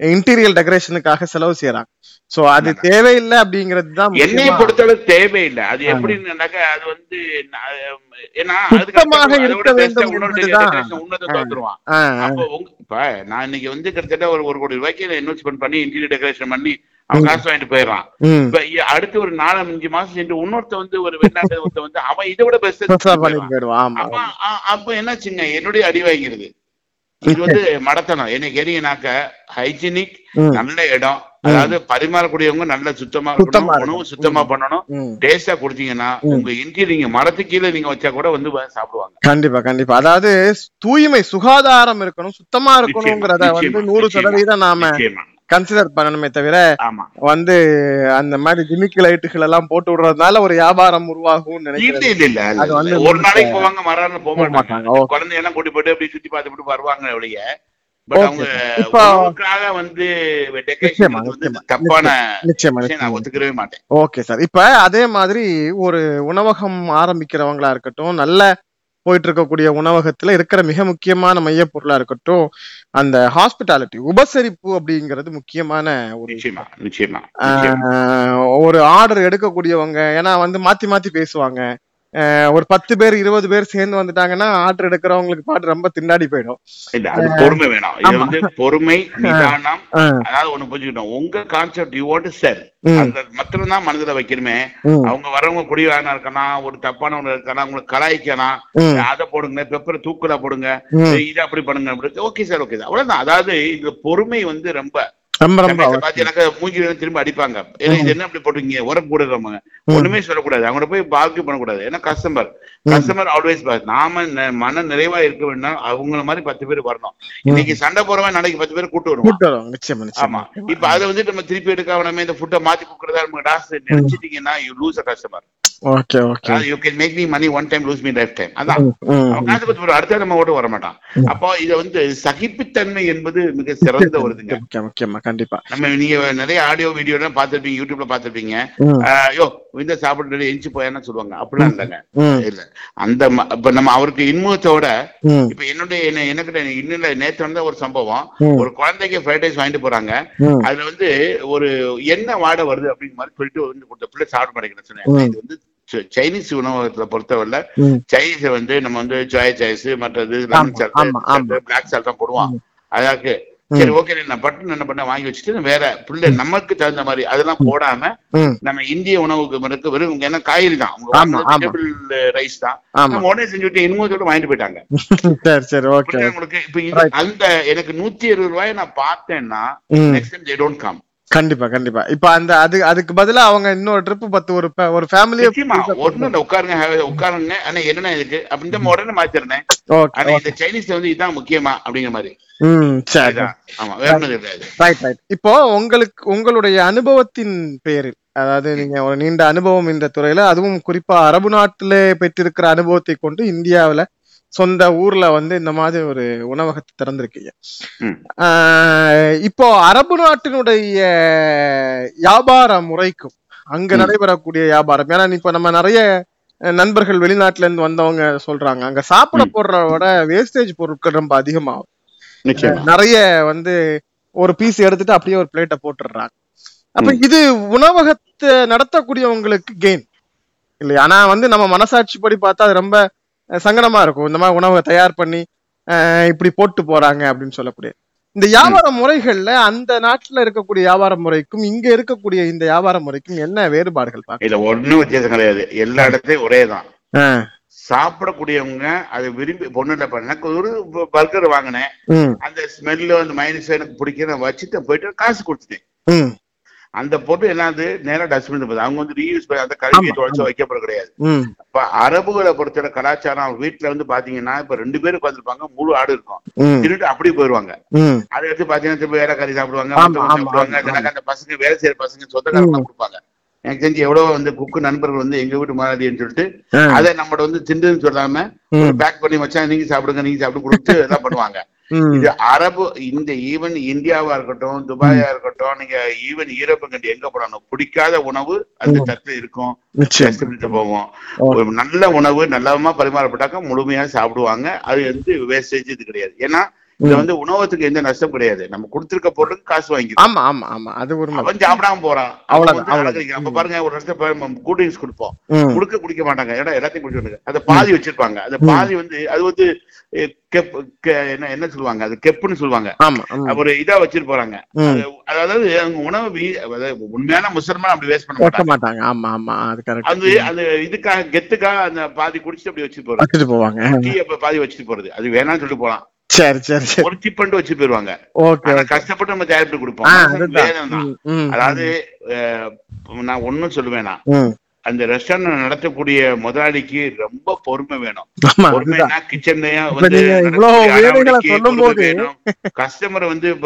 இன்டீரியர் டெக்கரேஷனுக்காக செலவு செய்யறாங்க சோ அது தேவையில்லை அப்படிங்கிறது தான் என்னை முக்கியமா. பொறுத்தளவு தேவையில்லை. அது எப்படின்னாக்கா அது வந்து ஏன்னா சுத்தமாக இருக்க வேண்டும் இப்ப நான் இன்னைக்கு வந்து கிட்டத்தட்ட ஒரு ஒரு கோடி ரூபாய்க்கு இன்வெஸ்ட்மெண்ட் பண்ணி இன்டீரியர் டெக்கரேஷன் பண்ணி அவன் காசு வாங்கிட்டு போயிடறான். இப்ப அடுத்து ஒரு நாலு அஞ்சு மாசம் சென்று இன்னொருத்த வந்து ஒரு வெளிநாட்டு வந்து அவன் இதை விட பெஸ்ட் போயிடுவான். அப்ப என்னாச்சுங்க? என்னுடைய அடி வாங்கிறது இது வந்து மடத்தனம் என்ன கேட்டீங்கன்னாக்க ஹைஜீனிக். நல்ல இடம் அதாவது பரிமாறக்கூடியவங்க நல்ல சுத்தமா இருக்கணும். உணவு சுத்தமா பண்ணணும். டேஸ்டா கொடுத்தீங்கன்னா உங்க இன்டி நீங்க மரத்து கீழே நீங்க வச்சா கூட வந்து சாப்பிடுவாங்க கண்டிப்பா கண்டிப்பா அதாவது தூய்மை சுகாதாரம் இருக்கணும் சுத்தமா இருக்கணுங்கிறத வந்து நூறு. சதவீதம் நாம கன்சிடர் பண்ணணுமே தவிர வந்து அந்த மாதிரி ஜிமிக்கி லைட்டுகள் எல்லாம் போட்டு விடுறதுனால ஒரு வியாபாரம் உருவாகும் நினைக்கிறேன். ஒரு நாளைக்கு போவாங்க மறுநாள் போக மாட்டாங்க. ஓகே. குழந்தையெல்லாம் கூட்டி போட்டு அப்படி சுத்தி பார்த்துட்டு வருவாங்க ஒழிய பட். அவங்க வந்து. தப்பான நான் ஒத்துக்கவே மாட்டேன் ஓகே சார் இப்ப அதே மாதிரி ஒரு உணவகம் ஆரம்பிக்கிறவங்களா இருக்கட்டும் நல்ல போயிட்டு இருக்கக்கூடிய உணவகத்துல இருக்கிற மிக முக்கியமான மையப்பொருளா இருக்கட்டும் அந்த ஹாஸ்பிட்டாலிட்டி உபசரிப்பு அப்படிங்கிறது முக்கியமான ஒரு ஒரு ஆர்டர் எடுக்கக்கூடியவங்க ஏன்னா வந்து மாத்தி மாத்தி பேசுவாங்க. ஒரு பத்து பேர் இருபது பேர் சேர்ந்து வந்துட்டாங்கன்னா ஆர்டர் எடுக்கிறவங்களுக்கு பாட்டு ரொம்ப திண்டாடி போயிடும். அது பொறுமை வேணும். இது. வந்து பொறுமை நிதானம் அதாவது ஒண்ணு புரிஞ்சுக்கிட்டோம். உங்க கான்செப்ட் யூ வாண்ட் செல் ம், அந்த மத்தம் தான் மனதுல வைக்கணுமே. அவங்க வரவங்க குடிவானா இருக்கலாம் ஒரு தப்பானவங்க இருக்கலாம் உங்களை கலாய்க்கலாம். அதை போடுங்க பெப்பரை தூக்குல போடுங்க. இது அப்படி பண்ணுங்க. ஓகே சார் ஓகே சார் அவ்வளவுதான். அதாவது இந்த பொறுமை வந்து ரொம்ப ரொம்ப எனக்கு மூஞ்சி திரும்ப அடிப்பாங்க. ஏன்னா இது என்ன அப்படி போட்டுருக்கீங்க? உரம் கூடுறவங்க ஒண்ணுமே சொல்லக்கூடாது. அவங்கள போய் பாக்கி பண்ணக்கூடாது. ஏன்னா கஸ்டமர் கஸ்டமர் ஆல்வேஸ் நாம மன நிறைவா இருக்க வேண்டாம் அவங்கள மாதிரி பத்து பேர் வரணும். இன்னைக்கு சண்டை போறவன் நாளைக்கு பத்து பேர் கூட்டு வரும் ஆமா. இப்ப அதை வந்து நம்ம திருப்பி எடுக்காம இந்த ஃபுட்டை மாத்தி கொடுக்கறதா நம்ம டாஸ் நினைச்சிட்டீங்கன்னா you lose a customer okay okay you can make me money one time lose me lifetime அதான். அவன் காசு கொடுத்து போற அடுத்த நம்ம ஓட்டு வர மாட்டான் அப்போ இத வந்து சகிப்புத்தன்மை என்பது மிக சிறந்த ஒரு இதுங்க முக்கியம் முக்கியமா கண்டிப்பா. நம்ம நீங்க நிறைய ஆடியோ வீடியோ எல்லாம் பார்த்திருப்பீங்க யூடியூப்ல ஆஹ், ஐயோ இந்த சாப்பிட்டு எஞ்சி போயான்னு சொல்லுவாங்க. அப்படிலாம் இல்லைங்க. இல்ல. அந்த இப்ப நம்ம அவருக்கு இன்முகத்தோட இப்ப என்னுடைய எனக்கு இன்னும் நேத்து வந்த ஒரு சம்பவம். ஒரு குழந்தைக்கு ஃப்ரைட் ரைஸ் வாங்கிட்டு போறாங்க. அதுல வந்து ஒரு என்ன வாடை வருது அப்படின்னு மாதிரி சொல்லிட்டு வந்து கொடுத்த பிள்ளை சாப்பிட மாட்டேங்கிறேன் சொன்னேன். இது வந்து சைனீஸ் உணவகத்துல பொறுத்தவரை. சைனீஸ் வந்து நம்ம வந்து சாய் சாய்ஸ் மற்றது ஆமா, ஆமா. பிளாக் சால்ட் தான் போடுவோம் அதாக்கு சரி ஓகே நான் பட்டு என்ன பண்ண வாங்கி வச்சுட்டு வேற பிள்ளை நமக்கு தகுந்த மாதிரி அதெல்லாம் போடாம நம்ம இந்திய உணவுக்கு மறுக்க வெறும் ஏன்னா காய்கறி தான். வெஜிடபிள் ரைஸ் தான். ஆமா. நம்ம உடனே செஞ்சுட்டு இன்னும் வாங்கிட்டு போயிட்டாங்க. சரி உங்களுக்கு இப்ப. அந்த எனக்கு நூத்தி இருபது ரூபாய் நான் பார்த்தேன்னா next time they don't come கண்டிப்பா கண்டிப்பா. இப்ப அந்த அது அதுக்கு பதிலா அவங்க இன்னொரு ட்ரிப் பத்து ஒரு ஒரு நிச்சயமா. ஒண்ணு உட்காருங்க உட்காருங்க. ஆனா என்னென்ன இருக்கு அப்படின்னு உடனே மாத்திருந்தேன். ஆனா இந்த சைனீஸ்ல வந்து இதான் முக்கியமா அப்படிங்கிற மாதிரி. ரைட் ரைட் இப்போ உங்களுக்கு உங்களுடைய அனுபவத்தின் பேரில் அதாவது நீங்க ஒரு நீண்ட அனுபவம் இந்த துறையில அதுவும் குறிப்பா அரபு நாட்டிலே பெற்றிருக்கிற அனுபவத்தை கொண்டு இந்தியாவுல சொந்த ஊர்ல வந்து இந்த மாதிரி ஒரு உணவகத்தை திறந்திருக்கீங்க. இப்போ அரபு நாட்டினுடைய வியாபார முறைக்கும் அங்க. நடைபெறக்கூடிய வியாபாரம். ஏன்னா இப்ப நம்ம நிறைய நண்பர்கள் வெளிநாட்டுல இருந்து வந்தவங்க சொல்றாங்க அங்க சாப்பிட. போடுறத விட வேஸ்டேஜ் பொருட்கள் ரொம்ப அதிகமாகும். நிறைய வந்து ஒரு பீஸ் எடுத்துட்டு அப்படியே ஒரு பிளேட்டை போட்டுடுறாங்க. அப்ப. இது உணவகத்தை நடத்தக்கூடியவங்களுக்கு கெயின் இல்லையா? ஆனா வந்து நம்ம மனசாட்சிப்படி பார்த்தா அது ரொம்ப சங்கடமா இருக்கும். இந்த மாதிரி உணவை தயார் பண்ணி இப்படி போட்டு போறாங்க அப்படின்னு சொல்லக்கூடிய. இந்த வியாபார முறைகள்ல அந்த நாட்டுல இருக்கக்கூடிய வியாபார முறைக்கும் இங்க இருக்கக்கூடிய இந்த வியாபார முறைக்கும் என்ன வேறுபாடுகள் பாக்க இதுல ஒண்ணும் வித்தியாசம் கிடையாது. எல்லா இடத்தையும் ஒரே தான். ஆஹ் சாப்பிடக்கூடியவங்க அதை விரும்பி பொண்ணு இல்ல பண்ண எனக்கு ஒரு பர்கர் வாங்கினேன். அந்த ஸ்மெல்லு அந்த மைனஸ் எனக்கு பிடிக்க நான் வச்சுட்டு போயிட்டு காசு கொடுத்துட்டேன். அந்த பொருள் என்னது? நேரா டஸ்ட்பின் போகுது. அவங்க வந்து ரீயூஸ் அந்த கல்வியை ஆமா, தொடச்சு வைக்கப்பட கிடையாது. இப்ப அரபுகளை பொறுத்தவரை கலாச்சாரம் அவங்க வீட்டுல வந்து பாத்தீங்கன்னா இப்ப ரெண்டு பேரும் உட்காந்துருப்பாங்க முழு ஆடு இருக்கும். திருட்டு அப்படி போயிருவாங்க. அதை எடுத்து பாத்தீங்கன்னா திரும்ப வேலை கறி சாப்பிடுவாங்க சாப்பிடுவாங்க. எனக்கு அந்த பசங்க வேலை செய்யற பசங்க சொந்தக்காரங்க கொடுப்பாங்க. எனக்கு தெரிஞ்சு எவ்வளவு வந்து குக்கு நண்பர்கள் வந்து எங்க வீட்டு மாதிரின்னு சொல்லிட்டு அதை நம்மகிட்ட வந்து திண்டுன்னு சொல்லாம பேக் பண்ணி வச்சா நீங்க சாப்பிடுங்க நீங்க சாப்பிட்டு கொடுத்து எல்லாம் பண்ணுவாங்க. இது அரபு இந்த ஈவன் இந்தியாவா இருக்கட்டும் துபாயா இருக்கட்டும் நீங்க ஈவன் ஈரோப்பு கண்டி எங்க போனாலும் பிடிக்காத உணவு அந்த ம். தட்டுல இருக்கும். ஒரு நல்ல உணவு நல்லவமா பரிமாறப்பட்டாக்க முழுமையா சாப்பிடுவாங்க. அது வந்து வேஸ்டேஜ் இது கிடையாது. ஏன்னா இது வந்து உணவகத்துக்கு எந்த நஷ்டம் கிடையாது. நம்ம கொடுத்திருக்க பொருளுக்கு காசு வாங்கிடும் ஆமா ஆமா ஆமா. அது ஒரு அவன் சாப்பிடாம போறான். அப்ப பாருங்க ஒரு இடத்துல கூல் ட்ரிங்க்ஸ் கொடுப்போம். குடுக்க குடிக்க மாட்டாங்க. ஏன்னா எல்லாத்தையும் குடிச்சு அதை பாதி வச்சிருப்பாங்க. அந்த பாதி வந்து அது வந்து என்ன என்ன சொல்லுவாங்க? அது கெப்புன்னு சொல்லுவாங்க. ஒரு இதா வச்சிட்டு போறாங்க. அதாவது அவங்க உணவு உண்மையான முசல்மான் அப்படி வேஸ்ட் பண்ண மாட்டாங்க. ஆமா ஆமா. அது அது கரெக்ட் அது இதுக்காக கெத்துக்காக அந்த பாதி குடிச்சிட்டு அப்படி வச்சுட்டு போறது. வச்சுட்டு போவாங்க. பாதி வச்சுட்டு போறது. அது வேணாம்னு சொல்லிட்டு போலாம். சரி சரி சரி. ஒரு டிப் பண்ணிட்டு வச்சு போயிருவாங்க. ஓகே கஷ்டப்பட்டு நம்ம தயாரிப்பு கொடுப்போம். அதாவது நான் ஒண்ணும் சொல்லுவேனா. அந்த ரெஸ்டாரண்ட் நடத்தக்கூடிய முதலாளிக்கு ரொம்ப பொறுமை வேணும். பொறுமைனா கிச்சன்லயா வந்து கஸ்டமரை வந்து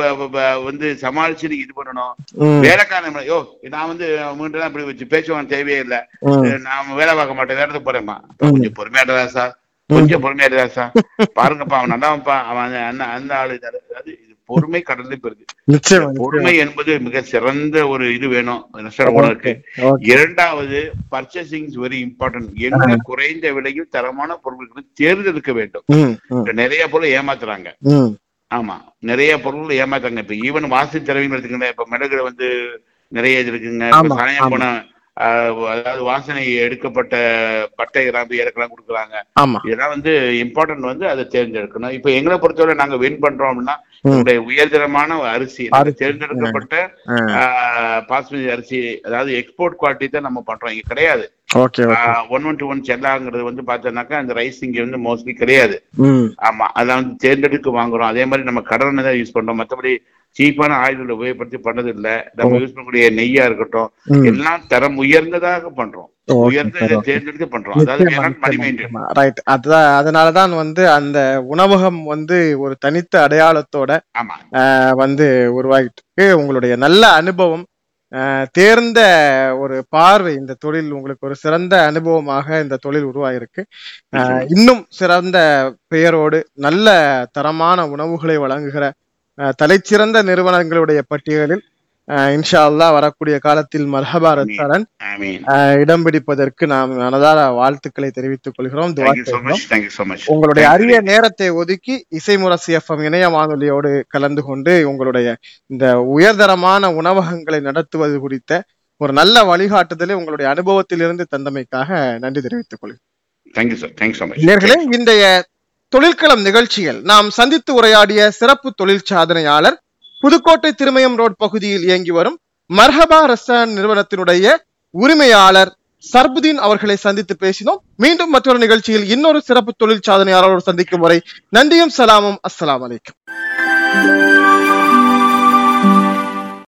வந்து சமாளிச்சு நீங்க இது பண்ணணும். வேலைக்காரன் யோ நான் வந்து தான் இப்படி வச்சு பேச்சுவாங்க தேவையே இல்ல. நான் வேலை பார்க்க மாட்டேன் வேற இடத்துக்கு போறேன்ப்பா. கொஞ்சம் பொறுமையாடா சார். கொஞ்சம் பொறுமையாடா சார். பாருங்கப்பா அவன் நல்லாவன்ப்பா. அவன் அந்த- அந்த ஆளு இது. பொறுமை கடந்து பெறுது பொறுமை என்பது மிக சிறந்த ஒரு இது வேணும். ஓகே இரண்டாவது பர்ச்சேசிங் வெரி இம்பார்ட்டன்ட் எங்க குறைந்த விலையில் தரமான பொருட்களை தேர்ந்தெடுக்க வேண்டும். நிறைய பொருள் ஏமாத்துறாங்க. ஆமா. நிறைய பொருள் ஏமாத்தாங்க இப்ப ஈவன் வாசல் திறவையும் எடுத்துக்கங்க இப்ப மிளகுல வந்து நிறைய இது இருக்குங்க. ஆமா. போன அதாவது வாசனை எடுக்கப்பட்ட பட்டை கிராம்பு ஏற்கலாம் கொடுக்குறாங்க. இதெல்லாம் வந்து இம்பார்ட்டன்ட் வந்து அதை தேர்ந்தெடுக்கணும். இப்ப எங்களை பொறுத்தவரை நாங்க வின் பண்றோம் அப்படின்னா. உங்களுடைய உயர்தரமான அரிசி. தேர்ந்தெடுக்கப்பட்ட பாஸ்மதி அரிசி அதாவது எக்ஸ்போர்ட் குவாலிட்டி தான் நம்ம பண்றோம். இங்க கிடையாது. Okay one one to one செல்லாங்கிறது வந்து பார்த்தோம்னாக்கா அந்த ரைஸ் இங்க வந்து மோஸ்ட்லி கிடையாது. ஆமா அதான் வந்து தேர்ந்தெடுக்க வாங்குறோம். அதே மாதிரி நம்ம கடனை தான் யூஸ் பண்றோம். மற்றபடி சீப்பான ஆயுதங்களை உபயோகப்படுத்தி பண்ணது இல்ல நம்ம யூஸ் பண்ணக்கூடிய நெய்யா இருக்கட்டும். எல்லாம் தரம் உயர்ந்ததாக பண்றோம். அதனாலதான் வந்து அந்த உணவகம் வந்து ஒரு தனித்த அடையாளத்தோட வந்து உருவாகிட்டு இருக்கு. உங்களுடைய நல்ல அனுபவம் தேர்ந்த ஒரு பார்வை இந்த தொழில் உங்களுக்கு ஒரு சிறந்த அனுபவமாக இந்த தொழில் உருவாயிருக்கு. இன்னும் சிறந்த பெயரோடு நல்ல தரமான உணவுகளை வழங்குகிற தலைச்சிறந்த நிறுவனங்களுடைய பட்டியலில் இன்ஷா அல்லாஹ் வரக்கூடிய காலத்தில் மர்ஹபா ரெஸ்டாரண்ட் ஐ மீன் ஆஹ் இடம் பிடிப்பதற்கு நாம் மனதார வாழ்த்துக்களை தெரிவித்துக் கொள்கிறோம் உங்களுடைய அரிய நேரத்தை ஒதுக்கி இசைமுரசு எஃப்எம் இணைய வானொலியோடு கலந்து கொண்டு உங்களுடைய இந்த உயர்தரமான உணவகங்களை நடத்துவது குறித்த ஒரு நல்ல வழிகாட்டுதலை உங்களுடைய அனுபவத்திலிருந்து தந்தமைக்காக நன்றி தெரிவித்துக் கொள்கிறேன். இன்றைய தொழிற்களம் நிகழ்ச்சியில் நாம் சந்தித்து உரையாடிய சிறப்பு தொழில் சாதனையாளர் புதுக்கோட்டை திருமயம் ரோட் பகுதியில் இயங்கி வரும் மர்ஹபா ரெஸ்டாரண்ட் நிறுவனத்தினுடைய உரிமையாளர் சர்புதீன் அவர்களை சந்தித்து பேசினோம். மீண்டும் மற்றொரு நிகழ்ச்சியில் இன்னொரு சிறப்பு தொழில் சாதனையாளரோடு சந்திக்கும் வரை நன்றியும் சலாமும். அஸ்ஸலாமு அலைக்கும்.